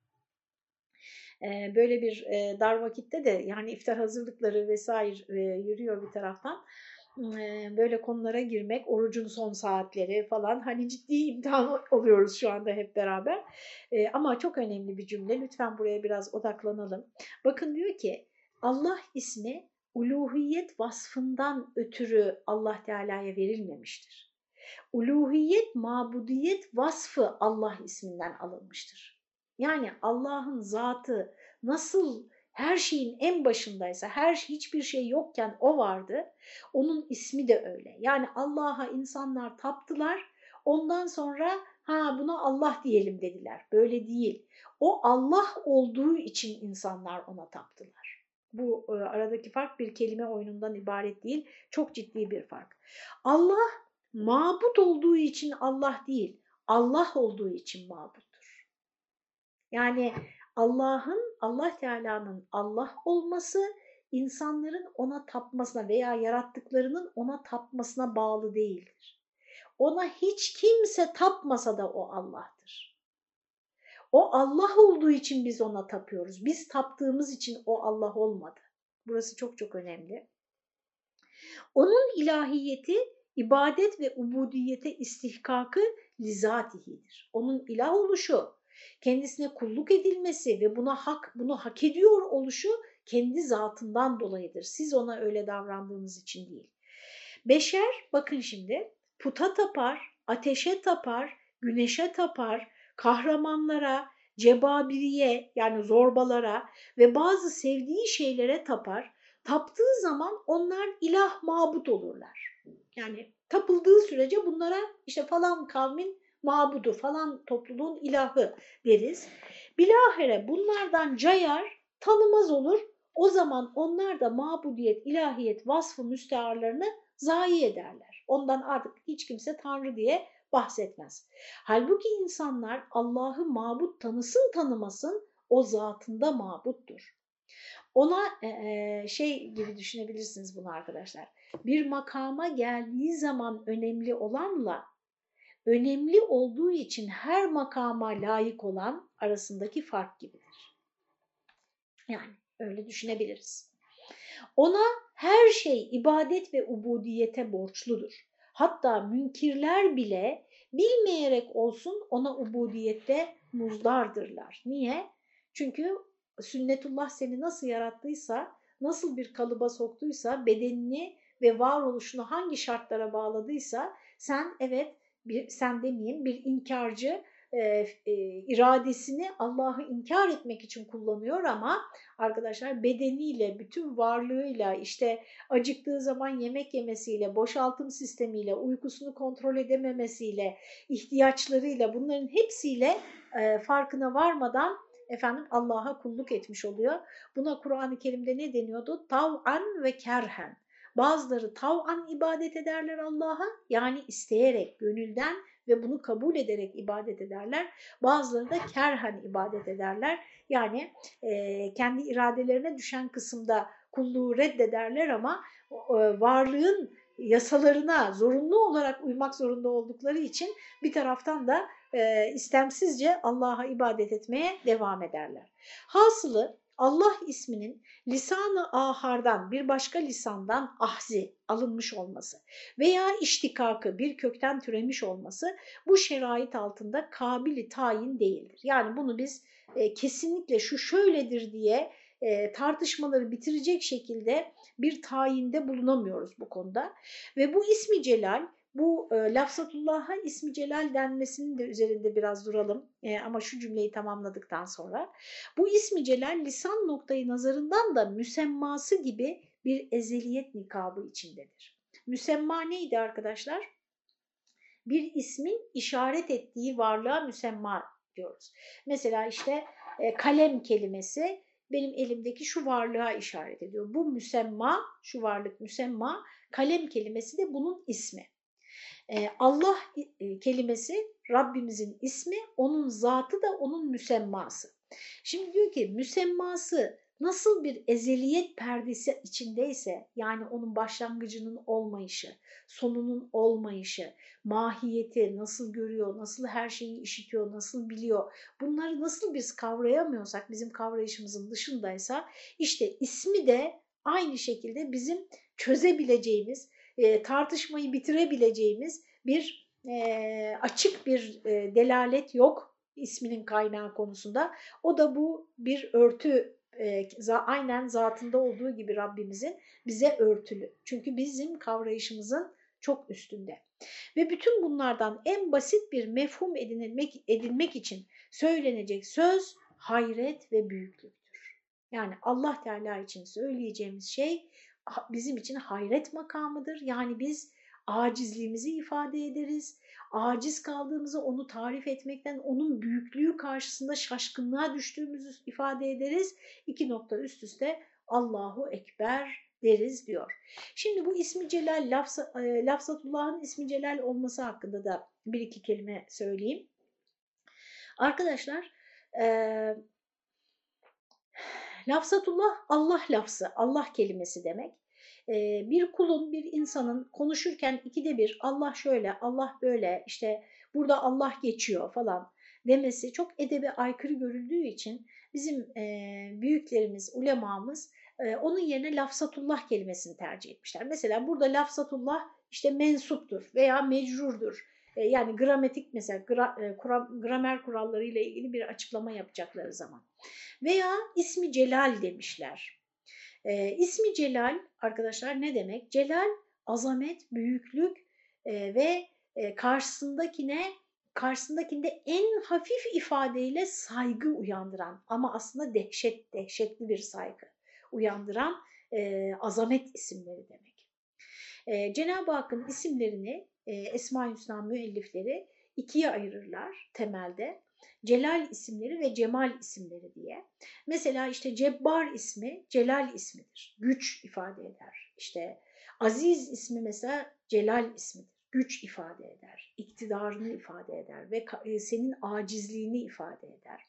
Ee, böyle bir e, dar vakitte de yani iftar hazırlıkları vesaire e, yürüyor bir taraftan böyle konulara girmek, orucun son saatleri falan hani ciddi imtihan *laughs* oluyoruz şu anda hep beraber. Ama çok önemli bir cümle. Lütfen buraya biraz odaklanalım. Bakın diyor ki Allah ismi uluhiyet vasfından ötürü Allah Teala'ya verilmemiştir. Uluhiyet, mabudiyet vasfı Allah isminden alınmıştır. Yani Allah'ın zatı nasıl her şeyin en başındaysa, her hiçbir şey yokken o vardı. Onun ismi de öyle. Yani Allah'a insanlar taptılar. Ondan sonra ha buna Allah diyelim dediler. Böyle değil. O Allah olduğu için insanlar ona taptılar. Bu e, aradaki fark bir kelime oyunundan ibaret değil. Çok ciddi bir fark. Allah mabut olduğu için Allah değil. Allah olduğu için mabuttur. Yani Allah'ın, Allah Teala'nın Allah olması insanların ona tapmasına veya yarattıklarının ona tapmasına bağlı değildir. Ona hiç kimse tapmasa da o Allah'tır. O Allah olduğu için biz ona tapıyoruz. Biz taptığımız için o Allah olmadı. Burası çok çok önemli. Onun ilahiyeti ibadet ve ubudiyete istihkakı lizatihidir. Onun ilah oluşu, kendisine kulluk edilmesi ve buna hak bunu hak ediyor oluşu kendi zatından dolayıdır. Siz ona öyle davrandığınız için değil. Beşer bakın şimdi puta tapar, ateşe tapar, güneşe tapar, kahramanlara, cebabiriye yani zorbalara ve bazı sevdiği şeylere tapar. Taptığı zaman onlar ilah mabut olurlar. Yani tapıldığı sürece bunlara işte falan kavmin mabudu falan topluluğun ilahı deriz. Bilahare bunlardan cayar, tanımaz olur. O zaman onlar da mabudiyet, ilahiyet vasfı müstearlarını zayi ederler. Ondan artık hiç kimse Tanrı diye bahsetmez. Halbuki insanlar Allah'ı mabut tanısın tanımasın o zatında mabuttur. Ona e, şey gibi düşünebilirsiniz bunu arkadaşlar. Bir makama geldiği zaman önemli olanla önemli olduğu için her makama layık olan arasındaki fark gibidir. Yani öyle düşünebiliriz. Ona her şey ibadet ve ubudiyete borçludur. Hatta münkirler bile bilmeyerek olsun ona ubudiyette muzdardırlar. Niye? Çünkü sünnetullah seni nasıl yarattıysa, nasıl bir kalıba soktuysa, bedenini ve varoluşunu hangi şartlara bağladıysa sen evet bir sen demeyeyim bir inkarcı e, e, iradesini Allah'ı inkar etmek için kullanıyor ama arkadaşlar bedeniyle, bütün varlığıyla, işte acıktığı zaman yemek yemesiyle, boşaltım sistemiyle, uykusunu kontrol edememesiyle, ihtiyaçlarıyla bunların hepsiyle e, farkına varmadan efendim Allah'a kulluk etmiş oluyor. Buna Kur'an-ı Kerim'de ne deniyordu? Tav'an ve kerhen. Bazıları tav'an ibadet ederler Allah'a yani isteyerek, gönülden ve bunu kabul ederek ibadet ederler. Bazıları da kerhen ibadet ederler. Yani e, kendi iradelerine düşen kısımda kulluğu reddederler ama e, varlığın yasalarına zorunlu olarak uymak zorunda oldukları için bir taraftan da e, istemsizce Allah'a ibadet etmeye devam ederler. Hasılı Allah isminin lisanı ahardan bir başka lisandan ahzi alınmış olması veya iştikakı bir kökten türemiş olması bu şerait altında kabili tayin değildir. Yani bunu biz e, kesinlikle şu şöyledir diye e, tartışmaları bitirecek şekilde bir tayinde bulunamıyoruz bu konuda. Ve bu ismi celal bu e, lafzatullah'a ismi celal denmesinin de üzerinde biraz duralım e, ama şu cümleyi tamamladıktan sonra. Bu ismi celal lisan noktayı nazarından da müsemması gibi bir ezeliyet nikabı içindedir. Müsemma neydi arkadaşlar? Bir ismin işaret ettiği varlığa müsemma diyoruz. Mesela işte e, kalem kelimesi benim elimdeki şu varlığa işaret ediyor. Bu müsemma, şu varlık müsemma, kalem kelimesi de bunun ismi. Ee, Allah e, kelimesi Rabbimizin ismi, onun zatı da onun müsemması. Şimdi diyor ki müsemması nasıl bir ezeliyet perdesi içindeyse yani onun başlangıcının olmayışı, sonunun olmayışı, mahiyeti nasıl görüyor, nasıl her şeyi işitiyor, nasıl biliyor bunları nasıl biz kavrayamıyorsak bizim kavrayışımızın dışındaysa işte ismi de aynı şekilde bizim çözebileceğimiz, e, tartışmayı bitirebileceğimiz bir e, açık bir e, delalet yok isminin kaynağı konusunda. O da bu bir örtü e, aynen zatında olduğu gibi Rabbimizin bize örtülü. Çünkü bizim kavrayışımızın çok üstünde. Ve bütün bunlardan en basit bir mefhum edinilmek, edilmek için söylenecek söz hayret ve büyüklüktür. Yani Allah Teala için söyleyeceğimiz şey bizim için hayret makamıdır. Yani biz acizliğimizi ifade ederiz. Aciz kaldığımızı onu tarif etmekten, onun büyüklüğü karşısında şaşkınlığa düştüğümüzü ifade ederiz. İki nokta üst üste Allahu Ekber deriz diyor. Şimdi bu ismi celal, lafza, e, lafzatullah'ın ismi celal olması hakkında da bir iki kelime söyleyeyim. Arkadaşlar, e, lafzatullah Allah lafzı, Allah kelimesi demek bir kulun, bir insanın konuşurken ikide bir Allah şöyle, Allah böyle, işte burada Allah geçiyor falan demesi çok edebe aykırı görüldüğü için bizim büyüklerimiz, ulemamız onun yerine lafzatullah kelimesini tercih etmişler. Mesela burada lafzatullah işte mensuptur veya mecrurdur. Yani gramatik mesela gra, gramer kuralları ile ilgili bir açıklama yapacakları zaman. Veya ismi celal demişler. E, ismi Celal arkadaşlar ne demek? Celal azamet, büyüklük e, ve e, karşısındakine karşısındakinde en hafif ifadeyle saygı uyandıran ama aslında dehşet, dehşetli bir saygı uyandıran e, azamet isimleri demek. E, Cenab-ı Hakk'ın isimlerini e, Esma-i Hüsna müellifleri ikiye ayırırlar temelde. Celal isimleri ve Cemal isimleri diye. Mesela işte Cebbar ismi Celal ismidir. Güç ifade eder. İşte Aziz ismi mesela Celal ismidir. Güç ifade eder, iktidarını ifade eder ve e, senin acizliğini ifade eder.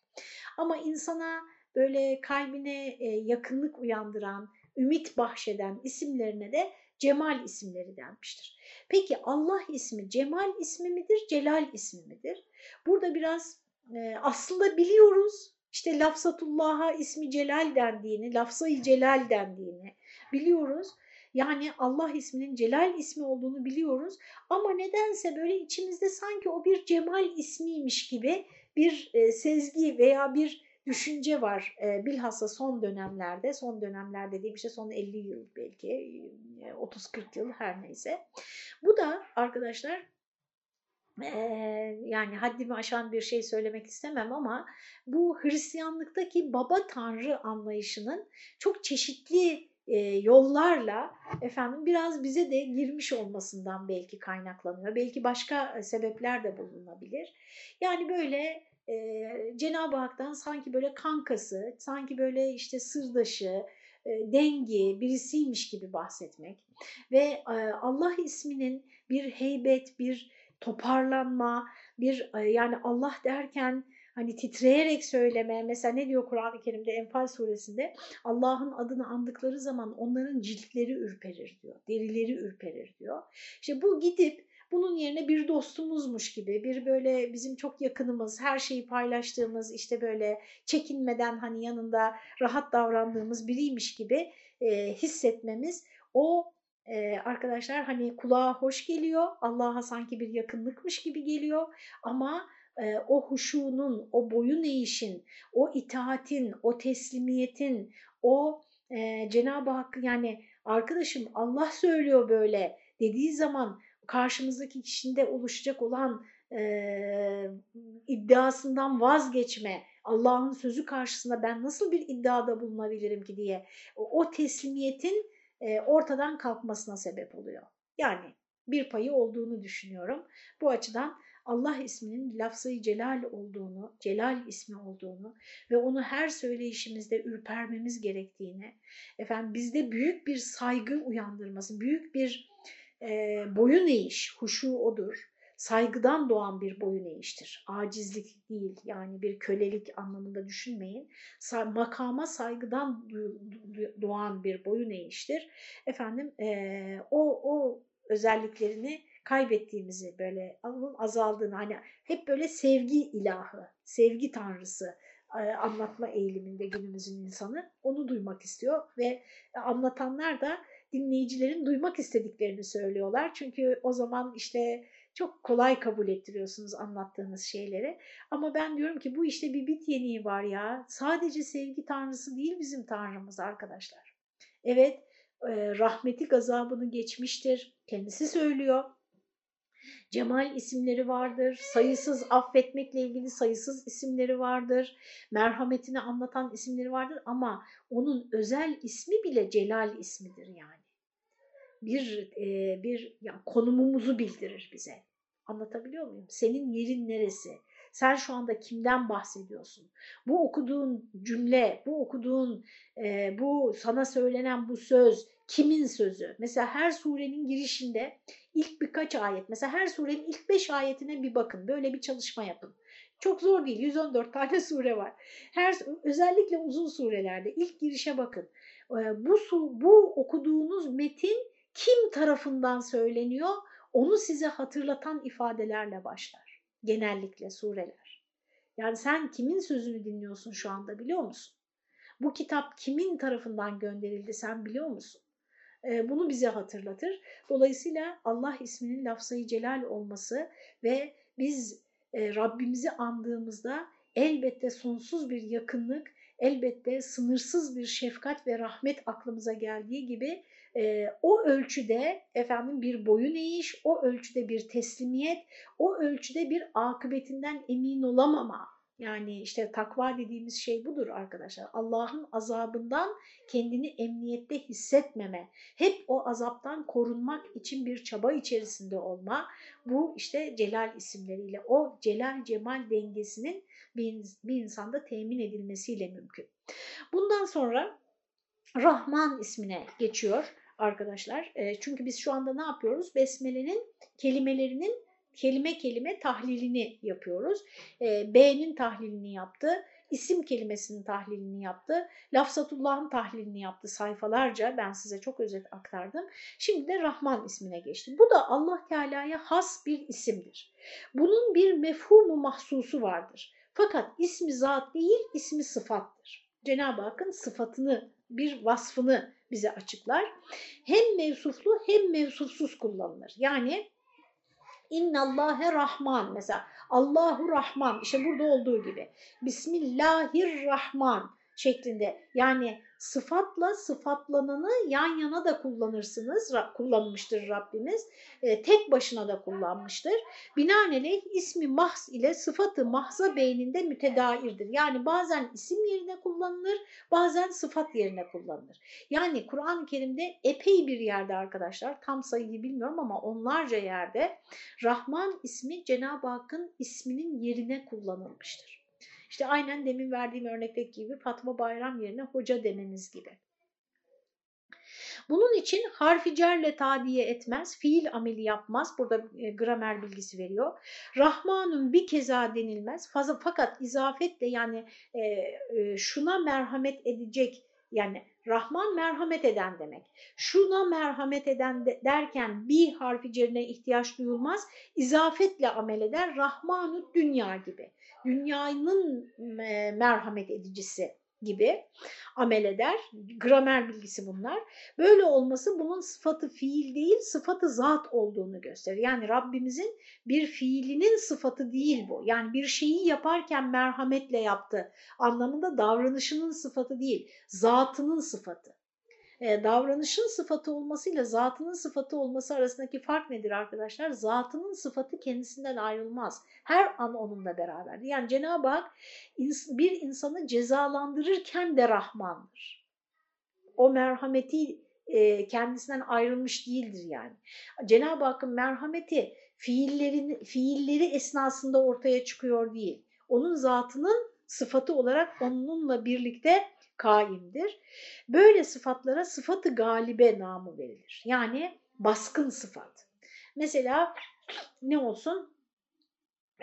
Ama insana böyle kalbine e, yakınlık uyandıran, ümit bahşeden isimlerine de Cemal isimleri denmiştir. Peki Allah ismi Cemal ismi midir, Celal ismi midir? Burada biraz e, aslında biliyoruz işte lafzatullah'a ismi celal dendiğini, lafzayı celal dendiğini biliyoruz. Yani Allah isminin celal ismi olduğunu biliyoruz ama nedense böyle içimizde sanki o bir cemal ismiymiş gibi bir e, sezgi veya bir düşünce var. E, bilhassa son dönemlerde, son dönemler dediğim işte son 50 yıl belki, 30-40 e, yıl her neyse. Bu da arkadaşlar yani haddimi aşan bir şey söylemek istemem ama bu Hristiyanlıktaki baba tanrı anlayışının çok çeşitli yollarla efendim biraz bize de girmiş olmasından belki kaynaklanıyor. Belki başka sebepler de bulunabilir. Yani böyle e, Cenab-ı Hak'tan sanki böyle kankası, sanki böyle işte sırdaşı, e, dengi birisiymiş gibi bahsetmek ve e, Allah isminin bir heybet, bir toparlanma, bir e, yani Allah derken hani titreyerek söyleme. Mesela ne diyor Kur'an-ı Kerim'de Enfal suresinde? Allah'ın adını andıkları zaman onların ciltleri ürperir diyor. Derileri ürperir diyor. İşte bu gidip bunun yerine bir dostumuzmuş gibi, bir böyle bizim çok yakınımız, her şeyi paylaştığımız, işte böyle çekinmeden hani yanında rahat davrandığımız biriymiş gibi e, hissetmemiz o ee, arkadaşlar hani kulağa hoş geliyor, Allah'a sanki bir yakınlıkmış gibi geliyor ama e, o huşunun, o boyun eğişin, o itaatin, o teslimiyetin, o e, Cenab-ı Hakk'ı yani arkadaşım Allah söylüyor böyle dediği zaman karşımızdaki kişinde oluşacak olan e, iddiasından vazgeçme, Allah'ın sözü karşısında ben nasıl bir iddiada bulunabilirim ki diye o, o teslimiyetin e, ortadan kalkmasına sebep oluyor. Yani bir payı olduğunu düşünüyorum. Bu açıdan Allah isminin lafzayı celal olduğunu, celal ismi olduğunu ve onu her söyleyişimizde ürpermemiz gerektiğini, efendim bizde büyük bir saygı uyandırması, büyük bir e, boyun eğiş, huşu odur. saygıdan doğan bir boyun eğiştir. Acizlik değil yani bir kölelik anlamında düşünmeyin. Sa makama saygıdan doğan bir boyun eğiştir. Efendim e, o, o özelliklerini kaybettiğimizi böyle onun azaldığını hani hep böyle sevgi ilahı, sevgi tanrısı anlatma eğiliminde günümüzün insanı onu duymak istiyor ve anlatanlar da dinleyicilerin duymak istediklerini söylüyorlar. Çünkü o zaman işte çok kolay kabul ettiriyorsunuz anlattığınız şeyleri. Ama ben diyorum ki bu işte bir bit yeniği var ya. Sadece sevgi tanrısı değil bizim tanrımız arkadaşlar. Evet rahmeti gazabını geçmiştir. Kendisi söylüyor. Cemal isimleri vardır, sayısız affetmekle ilgili sayısız isimleri vardır, merhametini anlatan isimleri vardır ama onun özel ismi bile Celal ismidir yani. Bir, e, bir yani konumumuzu bildirir bize. Anlatabiliyor muyum? Senin yerin neresi? Sen şu anda kimden bahsediyorsun? Bu okuduğun cümle, bu okuduğun, e, bu sana söylenen bu söz kimin sözü? Mesela her surenin girişinde ilk birkaç ayet, mesela her surenin ilk beş ayetine bir bakın. Böyle bir çalışma yapın. Çok zor değil. 114 tane *laughs* sure var. Her özellikle uzun surelerde ilk girişe bakın. E, bu su, bu okuduğunuz metin kim tarafından söyleniyor? Onu size hatırlatan ifadelerle başlar genellikle sureler. Yani sen kimin sözünü dinliyorsun şu anda biliyor musun? Bu kitap kimin tarafından gönderildi sen biliyor musun? Ee, bunu bize hatırlatır. Dolayısıyla Allah isminin lafzayı celal olması ve biz e, Rabbimizi andığımızda elbette sonsuz bir yakınlık, elbette sınırsız bir şefkat ve rahmet aklımıza geldiği gibi e, o ölçüde efendim bir boyun eğiş, o ölçüde bir teslimiyet, o ölçüde bir akıbetinden emin olamama. Yani işte takva dediğimiz şey budur arkadaşlar. Allah'ın azabından kendini emniyette hissetmeme, hep o azaptan korunmak için bir çaba içerisinde olma. Bu işte Celal isimleriyle, o Celal Cemal dengesinin bir, bir insanda temin edilmesiyle mümkün. Bundan sonra Rahman ismine geçiyor arkadaşlar. E, çünkü biz şu anda ne yapıyoruz? Besmele'nin kelimelerinin kelime kelime tahlilini yapıyoruz. E, B'nin tahlilini yaptı, isim kelimesinin tahlilini yaptı, lafzatullah'ın tahlilini yaptı sayfalarca. Ben size çok özet aktardım. Şimdi de Rahman ismine geçtim. Bu da Allah Teala'ya has bir isimdir. Bunun bir mefhumu mahsusu vardır. Fakat ismi zat değil, ismi sıfattır. Cenab-ı Hakk'ın sıfatını, bir vasfını bize açıklar. Hem mevsuflu hem mevsufsuz kullanılır. Yani İnnallâhe Rahman mesela Allahu Rahman işte burada olduğu gibi Bismillahirrahman şeklinde yani sıfatla sıfatlananı yan yana da kullanırsınız, kullanmıştır Rabbimiz. E, tek başına da kullanmıştır. Binaenaleyh ismi mahz ile sıfatı mahza beyninde mütedairdir. Yani bazen isim yerine kullanılır, bazen sıfat yerine kullanılır. Yani Kur'an-ı Kerim'de epey bir yerde arkadaşlar, tam sayıyı bilmiyorum ama onlarca yerde Rahman ismi Cenab-ı Hakk'ın isminin yerine kullanılmıştır. İşte aynen demin verdiğim örnekteki gibi Fatma Bayram yerine hoca dememiz gibi. Bunun için harfi cerle tadiye etmez, fiil ameli yapmaz. Burada e, gramer bilgisi veriyor. Rahmanun bir keza denilmez. Fazla, fakat izafetle yani e, e, şuna merhamet edecek yani Rahman merhamet eden demek. Şuna merhamet eden de, derken bir harfi cerine ihtiyaç duyulmaz. İzafetle amel eder. Rahmanu dünya gibi dünyanın merhamet edicisi gibi amel eder. Gramer bilgisi bunlar. Böyle olması bunun sıfatı fiil değil, sıfatı zat olduğunu gösterir. Yani Rabbimizin bir fiilinin sıfatı değil bu. Yani bir şeyi yaparken merhametle yaptı anlamında davranışının sıfatı değil, zatının sıfatı e, davranışın sıfatı olmasıyla zatının sıfatı olması arasındaki fark nedir arkadaşlar? Zatının sıfatı kendisinden ayrılmaz. Her an onunla beraberdir. Yani Cenab-ı Hak bir insanı cezalandırırken de Rahmandır. O merhameti e, kendisinden ayrılmış değildir yani. Cenab-ı Hakk'ın merhameti fiillerin, fiilleri esnasında ortaya çıkıyor değil. Onun zatının sıfatı olarak onunla birlikte kaimdir. Böyle sıfatlara sıfatı galibe namı verilir. Yani baskın sıfat. Mesela ne olsun?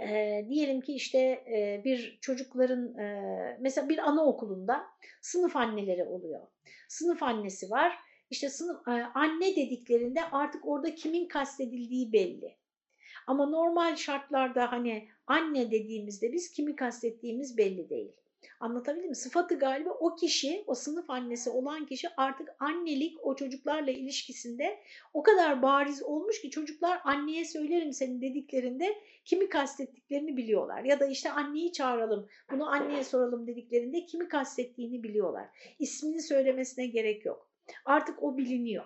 e, diyelim ki işte e, bir çocukların e, mesela bir anaokulunda sınıf anneleri oluyor. Sınıf annesi var. İşte sınıf e, anne dediklerinde artık orada kimin kastedildiği belli. Ama normal şartlarda hani anne dediğimizde biz kimi kastettiğimiz belli değil. Anlatabildim mi? Sıfatı galiba o kişi, o sınıf annesi olan kişi artık annelik o çocuklarla ilişkisinde o kadar bariz olmuş ki çocuklar anneye söylerim senin dediklerinde kimi kastettiklerini biliyorlar. Ya da işte anneyi çağıralım, bunu anneye soralım dediklerinde kimi kastettiğini biliyorlar. İsmini söylemesine gerek yok. Artık o biliniyor.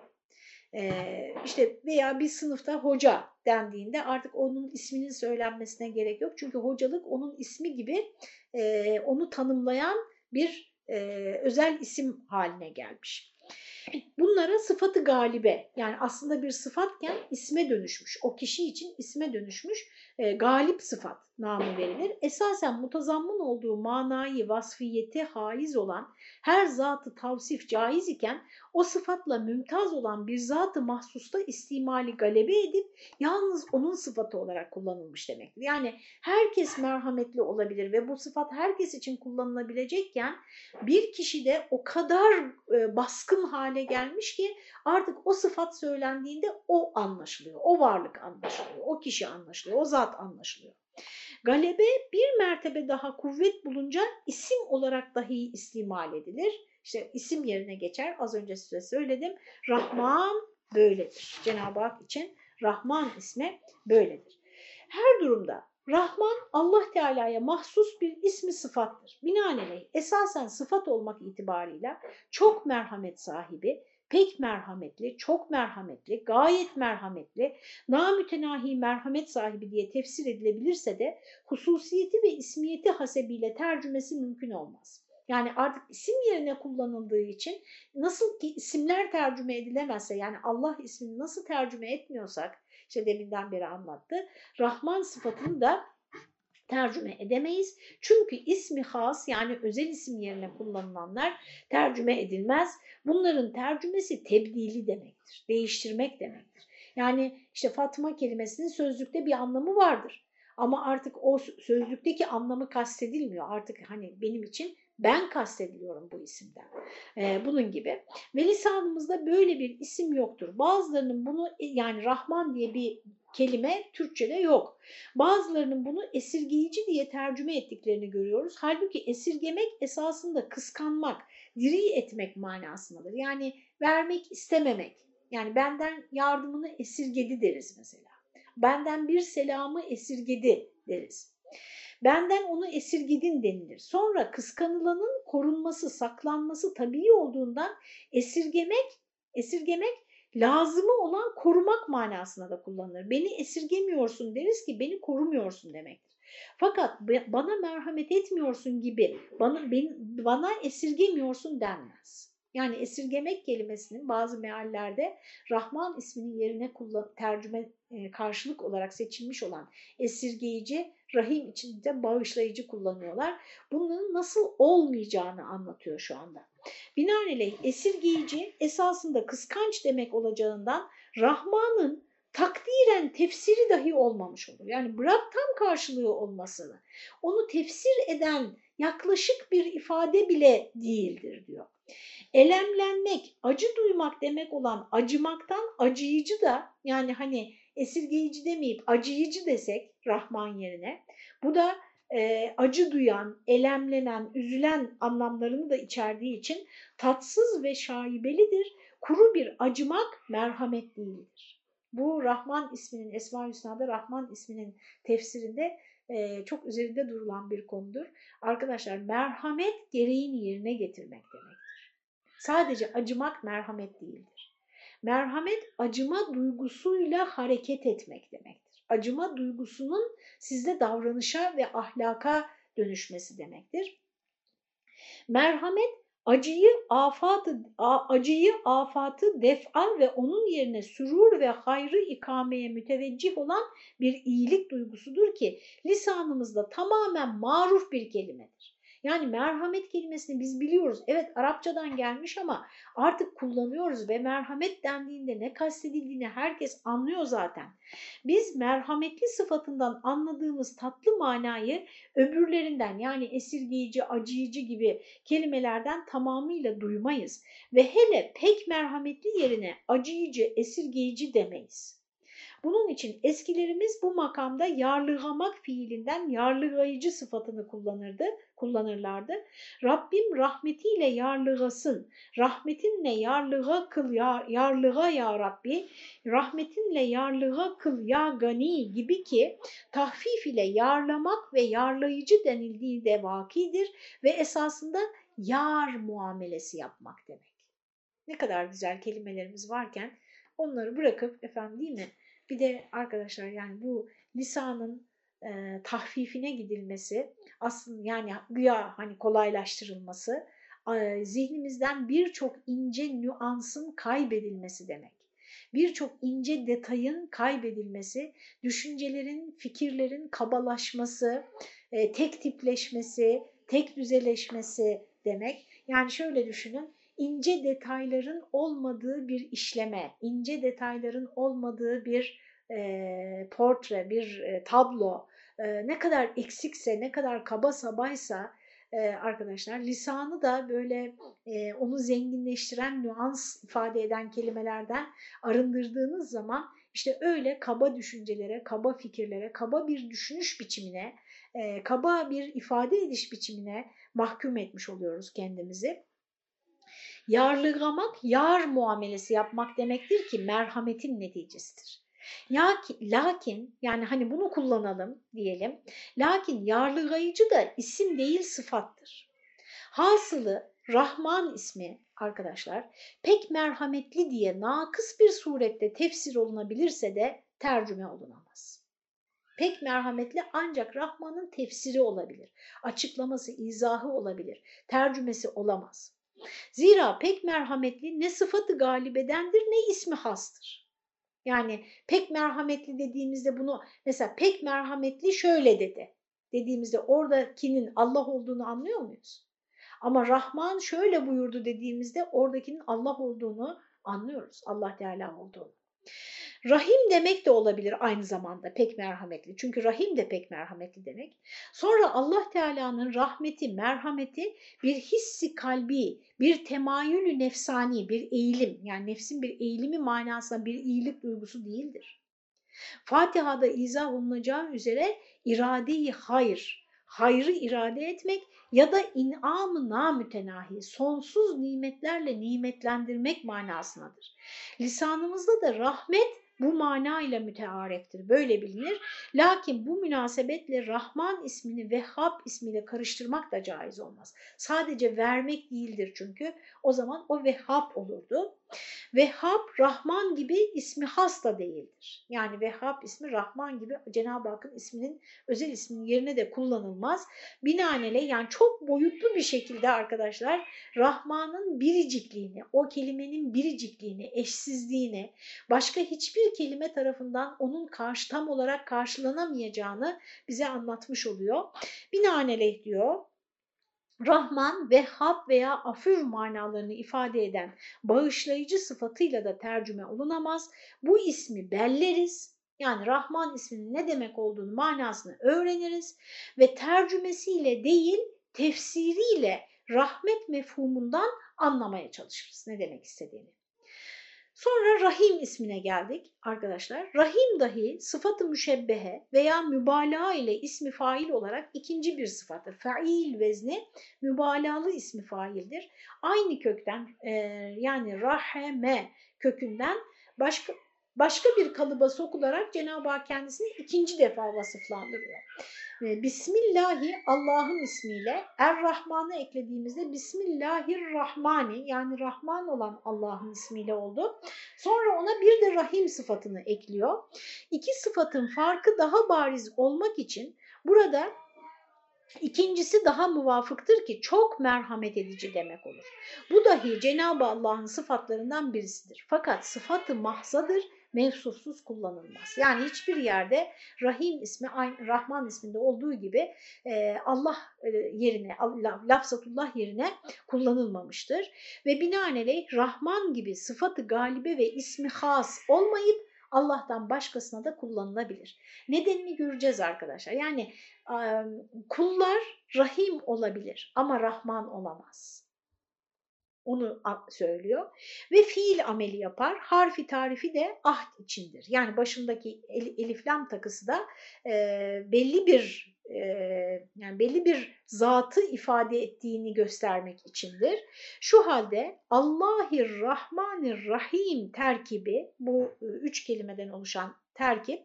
Ee, işte veya bir sınıfta hoca dendiğinde artık onun isminin söylenmesine gerek yok. Çünkü hocalık onun ismi gibi e, onu tanımlayan bir e, özel isim haline gelmiş. Bunlara sıfatı galibe yani aslında bir sıfatken isme dönüşmüş. O kişi için isme dönüşmüş e, galip sıfat namı verilir. Esasen mutazammın olduğu manayı, vasfiyeti haiz olan her zatı tavsif caiz iken o sıfatla mümtaz olan bir zatı mahsusta istimali galebe edip yalnız onun sıfatı olarak kullanılmış demektir. Yani herkes merhametli olabilir ve bu sıfat herkes için kullanılabilecekken bir kişi de o kadar e, baskın hale gelmiş ki artık o sıfat söylendiğinde o anlaşılıyor, o varlık anlaşılıyor, o kişi anlaşılıyor, o zat anlaşılıyor. Galebe bir mertebe daha kuvvet bulunca isim olarak dahi istimal edilir. İşte isim yerine geçer. Az önce size söyledim. Rahman böyledir. Cenab-ı Hak için Rahman ismi böyledir. Her durumda Rahman Allah Teala'ya mahsus bir ismi sıfattır. Binaenaleyh esasen sıfat olmak itibarıyla çok merhamet sahibi, pek merhametli, çok merhametli, gayet merhametli, namütenahi merhamet sahibi diye tefsir edilebilirse de hususiyeti ve ismiyeti hasebiyle tercümesi mümkün olmaz. Yani artık isim yerine kullanıldığı için nasıl ki isimler tercüme edilemezse yani Allah ismini nasıl tercüme etmiyorsak işte deminden beri anlattı. Rahman sıfatını da tercüme edemeyiz. Çünkü ismi has yani özel isim yerine kullanılanlar tercüme edilmez. Bunların tercümesi tebdili demektir. Değiştirmek demektir. Yani işte Fatma kelimesinin sözlükte bir anlamı vardır. Ama artık o sözlükteki anlamı kastedilmiyor. Artık hani benim için ben kastediliyorum bu isimden. Ee, bunun gibi. Ve lisanımızda böyle bir isim yoktur. Bazılarının bunu yani Rahman diye bir kelime Türkçe'de yok. Bazılarının bunu esirgeyici diye tercüme ettiklerini görüyoruz. Halbuki esirgemek esasında kıskanmak, diri etmek manasındadır. Yani vermek istememek. Yani benden yardımını esirgedi deriz mesela. Benden bir selamı esirgedi deriz. Benden onu esirgedin denilir. Sonra kıskanılanın korunması, saklanması tabii olduğundan esirgemek, esirgemek lazımı olan korumak manasına da kullanılır. Beni esirgemiyorsun deriz ki beni korumuyorsun demektir. Fakat bana merhamet etmiyorsun gibi bana, beni, bana esirgemiyorsun denmez. Yani esirgemek kelimesinin bazı meallerde Rahman isminin yerine kullan, tercüme e, karşılık olarak seçilmiş olan esirgeyici, rahim içinde bağışlayıcı kullanıyorlar. Bunun nasıl olmayacağını anlatıyor şu anda. Binaenaleyh esirgeyici esasında kıskanç demek olacağından Rahman'ın takdiren tefsiri dahi olmamış olur. Yani bırak tam karşılığı olmasını. Onu tefsir eden yaklaşık bir ifade bile değildir diyor. Elemlenmek, acı duymak demek olan acımaktan acıyıcı da yani hani esirgeyici demeyip acıyıcı desek Rahman yerine bu da e, acı duyan, elemlenen, üzülen anlamlarını da içerdiği için tatsız ve şaibelidir. Kuru bir acımak merhamet değildir. Bu Rahman isminin, Esma Hüsna'da Rahman isminin tefsirinde çok üzerinde durulan bir konudur. Arkadaşlar merhamet gereğini yerine getirmek demektir. Sadece acımak merhamet değildir. Merhamet acıma duygusuyla hareket etmek demektir. Acıma duygusunun sizde davranışa ve ahlaka dönüşmesi demektir. Merhamet acıyı afatı acıyı afatı def'a ve onun yerine sürur ve hayrı ikameye müteveccih olan bir iyilik duygusudur ki lisanımızda tamamen maruf bir kelimedir. Yani merhamet kelimesini biz biliyoruz. Evet Arapçadan gelmiş ama artık kullanıyoruz ve merhamet dendiğinde ne kastedildiğini herkes anlıyor zaten. Biz merhametli sıfatından anladığımız tatlı manayı öbürlerinden yani esirgeyici, acıyıcı gibi kelimelerden tamamıyla duymayız. Ve hele pek merhametli yerine acıyıcı, esirgeyici demeyiz. Bunun için eskilerimiz bu makamda yarlıgamak fiilinden yarlıgayıcı sıfatını kullanırdı, kullanırlardı. Rabbim rahmetiyle yarlıgasın, rahmetinle yarlıga kıl ya, yarlıga ya Rabbi, rahmetinle yarlıga kıl ya gani gibi ki tahfif ile yarlamak ve yarlayıcı denildiği de vakidir ve esasında yar muamelesi yapmak demek. Ne kadar güzel kelimelerimiz varken onları bırakıp efendim değil mi? Bir de arkadaşlar yani bu lisanın e, tahfifine gidilmesi aslında yani güya hani kolaylaştırılması e, zihnimizden birçok ince nüansın kaybedilmesi demek. Birçok ince detayın kaybedilmesi, düşüncelerin, fikirlerin kabalaşması, e, tek tipleşmesi, tek düzeleşmesi demek. Yani şöyle düşünün, ince detayların olmadığı bir işleme, ince detayların olmadığı bir e, portre, bir e, tablo e, ne kadar eksikse, ne kadar kaba sabaysa e, arkadaşlar lisanı da böyle e, onu zenginleştiren, nüans ifade eden kelimelerden arındırdığınız zaman işte öyle kaba düşüncelere, kaba fikirlere, kaba bir düşünüş biçimine, e, kaba bir ifade ediş biçimine mahkum etmiş oluyoruz kendimizi. Yarlıgamak, yar muamelesi yapmak demektir ki merhametin neticesidir. Lakin yani hani bunu kullanalım diyelim. Lakin yarlıgayıcı da isim değil sıfattır. Hasılı Rahman ismi arkadaşlar pek merhametli diye nakıs bir surette tefsir olunabilirse de tercüme olunamaz. Pek merhametli ancak Rahman'ın tefsiri olabilir, açıklaması, izahı olabilir, tercümesi olamaz. Zira pek merhametli ne sıfatı galibedendir ne ismi hastır. Yani pek merhametli dediğimizde bunu mesela pek merhametli şöyle dedi dediğimizde oradakinin Allah olduğunu anlıyor muyuz? Ama Rahman şöyle buyurdu dediğimizde oradakinin Allah olduğunu anlıyoruz. Allah Teala olduğunu. Rahim demek de olabilir aynı zamanda pek merhametli. Çünkü rahim de pek merhametli demek. Sonra Allah Teala'nın rahmeti, merhameti bir hissi kalbi, bir temayülü nefsani, bir eğilim. Yani nefsin bir eğilimi manasında bir iyilik duygusu değildir. Fatiha'da izah olunacağı üzere iradeyi hayır, hayrı irade etmek ya da inam-ı namütenahi, sonsuz nimetlerle nimetlendirmek manasındadır. Lisanımızda da rahmet bu mana ile müteareftir. Böyle bilinir. Lakin bu münasebetle Rahman ismini Vehhab ismiyle karıştırmak da caiz olmaz. Sadece vermek değildir çünkü. O zaman o Vehhab olurdu. Vehhab Rahman gibi ismi has da değildir. Yani Vehhab ismi Rahman gibi Cenab-ı Hakk'ın isminin özel isminin yerine de kullanılmaz. Binaenaleyh yani çok boyutlu bir şekilde arkadaşlar Rahman'ın biricikliğini, o kelimenin biricikliğini, eşsizliğini, başka hiçbir kelime tarafından onun karşı tam olarak karşılanamayacağını bize anlatmış oluyor. Binaenaleyh diyor Rahman, Vehhab veya Afüv manalarını ifade eden bağışlayıcı sıfatıyla da tercüme olunamaz. Bu ismi belleriz. Yani Rahman isminin ne demek olduğunu manasını öğreniriz ve tercümesiyle değil tefsiriyle rahmet mefhumundan anlamaya çalışırız ne demek istediğini. Sonra Rahim ismine geldik arkadaşlar. Rahim dahi sıfatı müşebbehe veya mübalağa ile ismi fail olarak ikinci bir sıfattır. Fail vezni mübalağalı ismi faildir. Aynı kökten e, yani raheme kökünden başka başka bir kalıba sokularak Cenab-ı Hak kendisini ikinci defa vasıflandırıyor. Bismillahi Allah'ın ismiyle Er-Rahman'ı eklediğimizde Bismillahirrahmani yani Rahman olan Allah'ın ismiyle oldu. Sonra ona bir de Rahim sıfatını ekliyor. İki sıfatın farkı daha bariz olmak için burada İkincisi daha muvafıktır ki çok merhamet edici demek olur. Bu dahi Cenab-ı Allah'ın sıfatlarından birisidir. Fakat sıfatı mahzadır mevsufsuz kullanılmaz. Yani hiçbir yerde Rahim ismi Rahman isminde olduğu gibi e, Allah e, yerine, lafzatullah yerine kullanılmamıştır. Ve binaenaleyh Rahman gibi sıfatı galibe ve ismi has olmayıp Allah'tan başkasına da kullanılabilir. Nedenini göreceğiz arkadaşlar. Yani kullar Rahim olabilir ama Rahman olamaz. Onu söylüyor. Ve fiil ameli yapar. Harfi tarifi de ahd içindir. Yani başındaki eliflam takısı da e, belli bir e, yani belli bir zatı ifade ettiğini göstermek içindir. Şu halde Allahir Rahmanir Rahim terkibi bu e, üç kelimeden oluşan terkip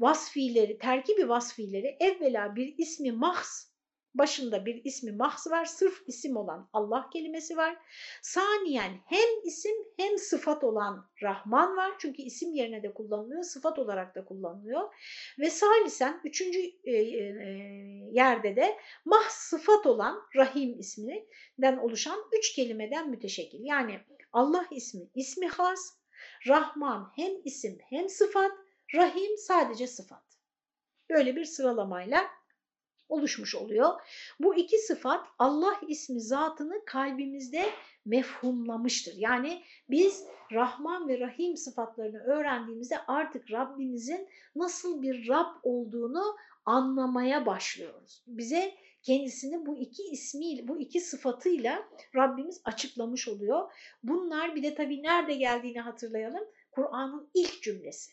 vasfileri, terkibi vasfileri evvela bir ismi mahs Başında bir ismi mahz var, sırf isim olan Allah kelimesi var. Saniyen hem isim hem sıfat olan Rahman var. Çünkü isim yerine de kullanılıyor, sıfat olarak da kullanılıyor. Ve salisen üçüncü e, e, yerde de mahz sıfat olan Rahim isminden oluşan üç kelimeden müteşekkil. Yani Allah ismi, ismi has, Rahman hem isim hem sıfat, Rahim sadece sıfat. Böyle bir sıralamayla oluşmuş oluyor. Bu iki sıfat Allah ismi zatını kalbimizde mefhumlamıştır. Yani biz Rahman ve Rahim sıfatlarını öğrendiğimizde artık Rabbimizin nasıl bir Rab olduğunu anlamaya başlıyoruz. Bize kendisini bu iki ismiyle, bu iki sıfatıyla Rabbimiz açıklamış oluyor. Bunlar bir de tabii nerede geldiğini hatırlayalım. Kur'an'ın ilk cümlesi.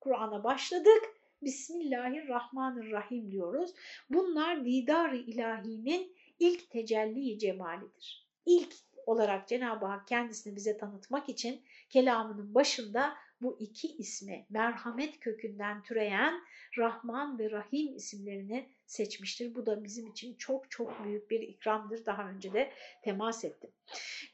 Kur'an'a başladık Bismillahirrahmanirrahim diyoruz. Bunlar didar-ı ilahinin ilk tecelli cemalidir. İlk olarak Cenab-ı Hak kendisini bize tanıtmak için kelamının başında bu iki ismi merhamet kökünden türeyen Rahman ve Rahim isimlerini seçmiştir. Bu da bizim için çok çok büyük bir ikramdır. Daha önce de temas ettim.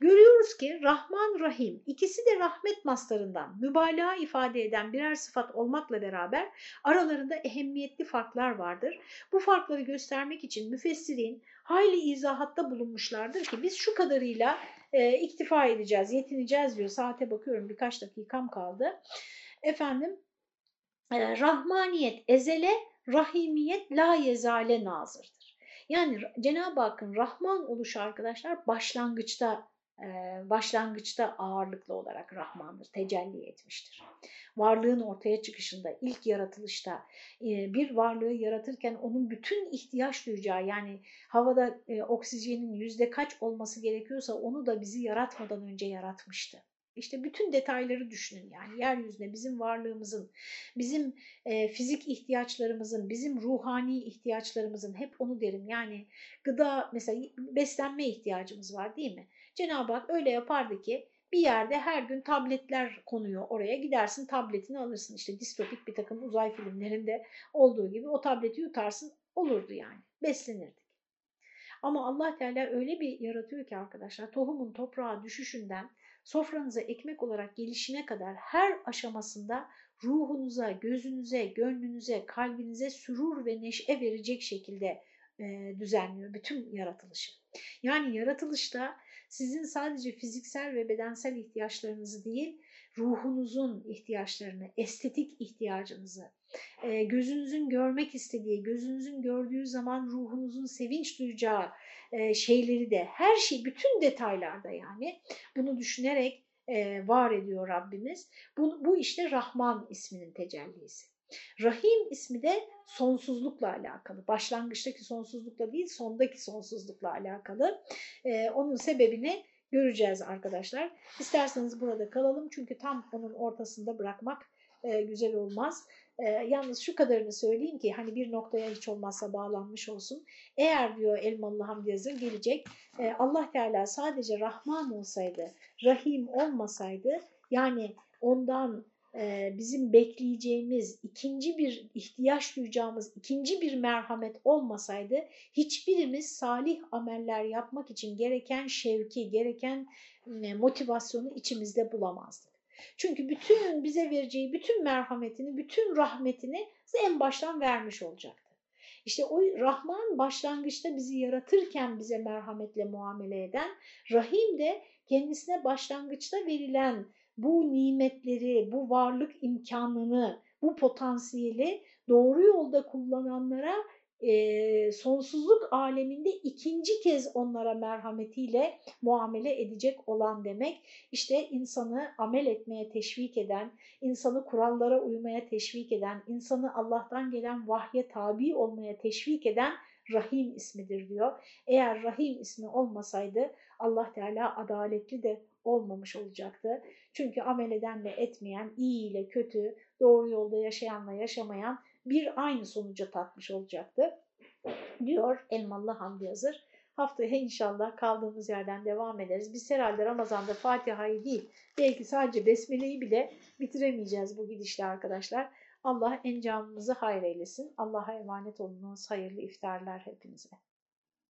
Görüyoruz ki Rahman, Rahim ikisi de rahmet maslarından mübalağa ifade eden birer sıfat olmakla beraber aralarında ehemmiyetli farklar vardır. Bu farkları göstermek için müfessirin hayli izahatta bulunmuşlardır ki biz şu kadarıyla e, iktifa edeceğiz, yetineceğiz diyor. Saate bakıyorum birkaç dakikam kaldı. Efendim, e, Rahmaniyet ezele, Rahimiyet la yezale nazırdır. Yani Cenab-ı Hakk'ın Rahman oluşu arkadaşlar başlangıçta başlangıçta ağırlıklı olarak Rahman'dır, tecelli etmiştir. Varlığın ortaya çıkışında, ilk yaratılışta bir varlığı yaratırken onun bütün ihtiyaç duyacağı yani havada oksijenin yüzde kaç olması gerekiyorsa onu da bizi yaratmadan önce yaratmıştı. İşte bütün detayları düşünün yani yeryüzünde bizim varlığımızın, bizim e, fizik ihtiyaçlarımızın, bizim ruhani ihtiyaçlarımızın hep onu derim. Yani gıda mesela beslenme ihtiyacımız var değil mi? Cenab-ı Hak öyle yapardı ki bir yerde her gün tabletler konuyor oraya gidersin tabletini alırsın işte distopik bir takım uzay filmlerinde olduğu gibi o tableti yutarsın olurdu yani beslenirdik. Ama Allah Teala öyle bir yaratıyor ki arkadaşlar tohumun toprağa düşüşünden sofranıza ekmek olarak gelişine kadar her aşamasında ruhunuza, gözünüze, gönlünüze, kalbinize sürur ve neşe verecek şekilde e, düzenliyor bütün yaratılışı. Yani yaratılışta sizin sadece fiziksel ve bedensel ihtiyaçlarınızı değil, ruhunuzun ihtiyaçlarını, estetik ihtiyacınızı, e, gözünüzün görmek istediği, gözünüzün gördüğü zaman ruhunuzun sevinç duyacağı e, şeyleri de, her şey, bütün detaylarda yani bunu düşünerek e, var ediyor Rabbimiz. Bu, bu işte Rahman isminin tecellisi. Rahim ismi de sonsuzlukla alakalı. Başlangıçtaki sonsuzlukla değil, sondaki sonsuzlukla alakalı. Ee, onun sebebini göreceğiz arkadaşlar. İsterseniz burada kalalım çünkü tam onun ortasında bırakmak e, güzel olmaz. E, yalnız şu kadarını söyleyeyim ki hani bir noktaya hiç olmazsa bağlanmış olsun. Eğer diyor Elmalı Hamdi Yazır gelecek e, Allah Teala sadece Rahman olsaydı, Rahim olmasaydı yani ondan bizim bekleyeceğimiz, ikinci bir ihtiyaç duyacağımız ikinci bir merhamet olmasaydı hiçbirimiz salih ameller yapmak için gereken şevki, gereken motivasyonu içimizde bulamazdık. Çünkü bütün bize vereceği bütün merhametini, bütün rahmetini en baştan vermiş olacaktı. İşte o Rahman başlangıçta bizi yaratırken bize merhametle muamele eden, Rahim de kendisine başlangıçta verilen bu nimetleri, bu varlık imkanını, bu potansiyeli doğru yolda kullananlara e, sonsuzluk aleminde ikinci kez onlara merhametiyle muamele edecek olan demek. İşte insanı amel etmeye teşvik eden, insanı kurallara uymaya teşvik eden, insanı Allah'tan gelen vahye tabi olmaya teşvik eden Rahim ismidir diyor. Eğer Rahim ismi olmasaydı Allah Teala adaletli de olmamış olacaktı. Çünkü amel edenle etmeyen, iyi ile kötü, doğru yolda yaşayanla yaşamayan bir aynı sonuca tatmış olacaktı. Diyor Elmalı Hamdi Yazır. Haftaya inşallah kaldığımız yerden devam ederiz. Biz herhalde Ramazan'da Fatiha'yı değil, belki sadece Besmele'yi bile bitiremeyeceğiz bu gidişle arkadaşlar. Allah encamımızı hayır eylesin. Allah'a emanet olunuz. Hayırlı iftarlar hepinize.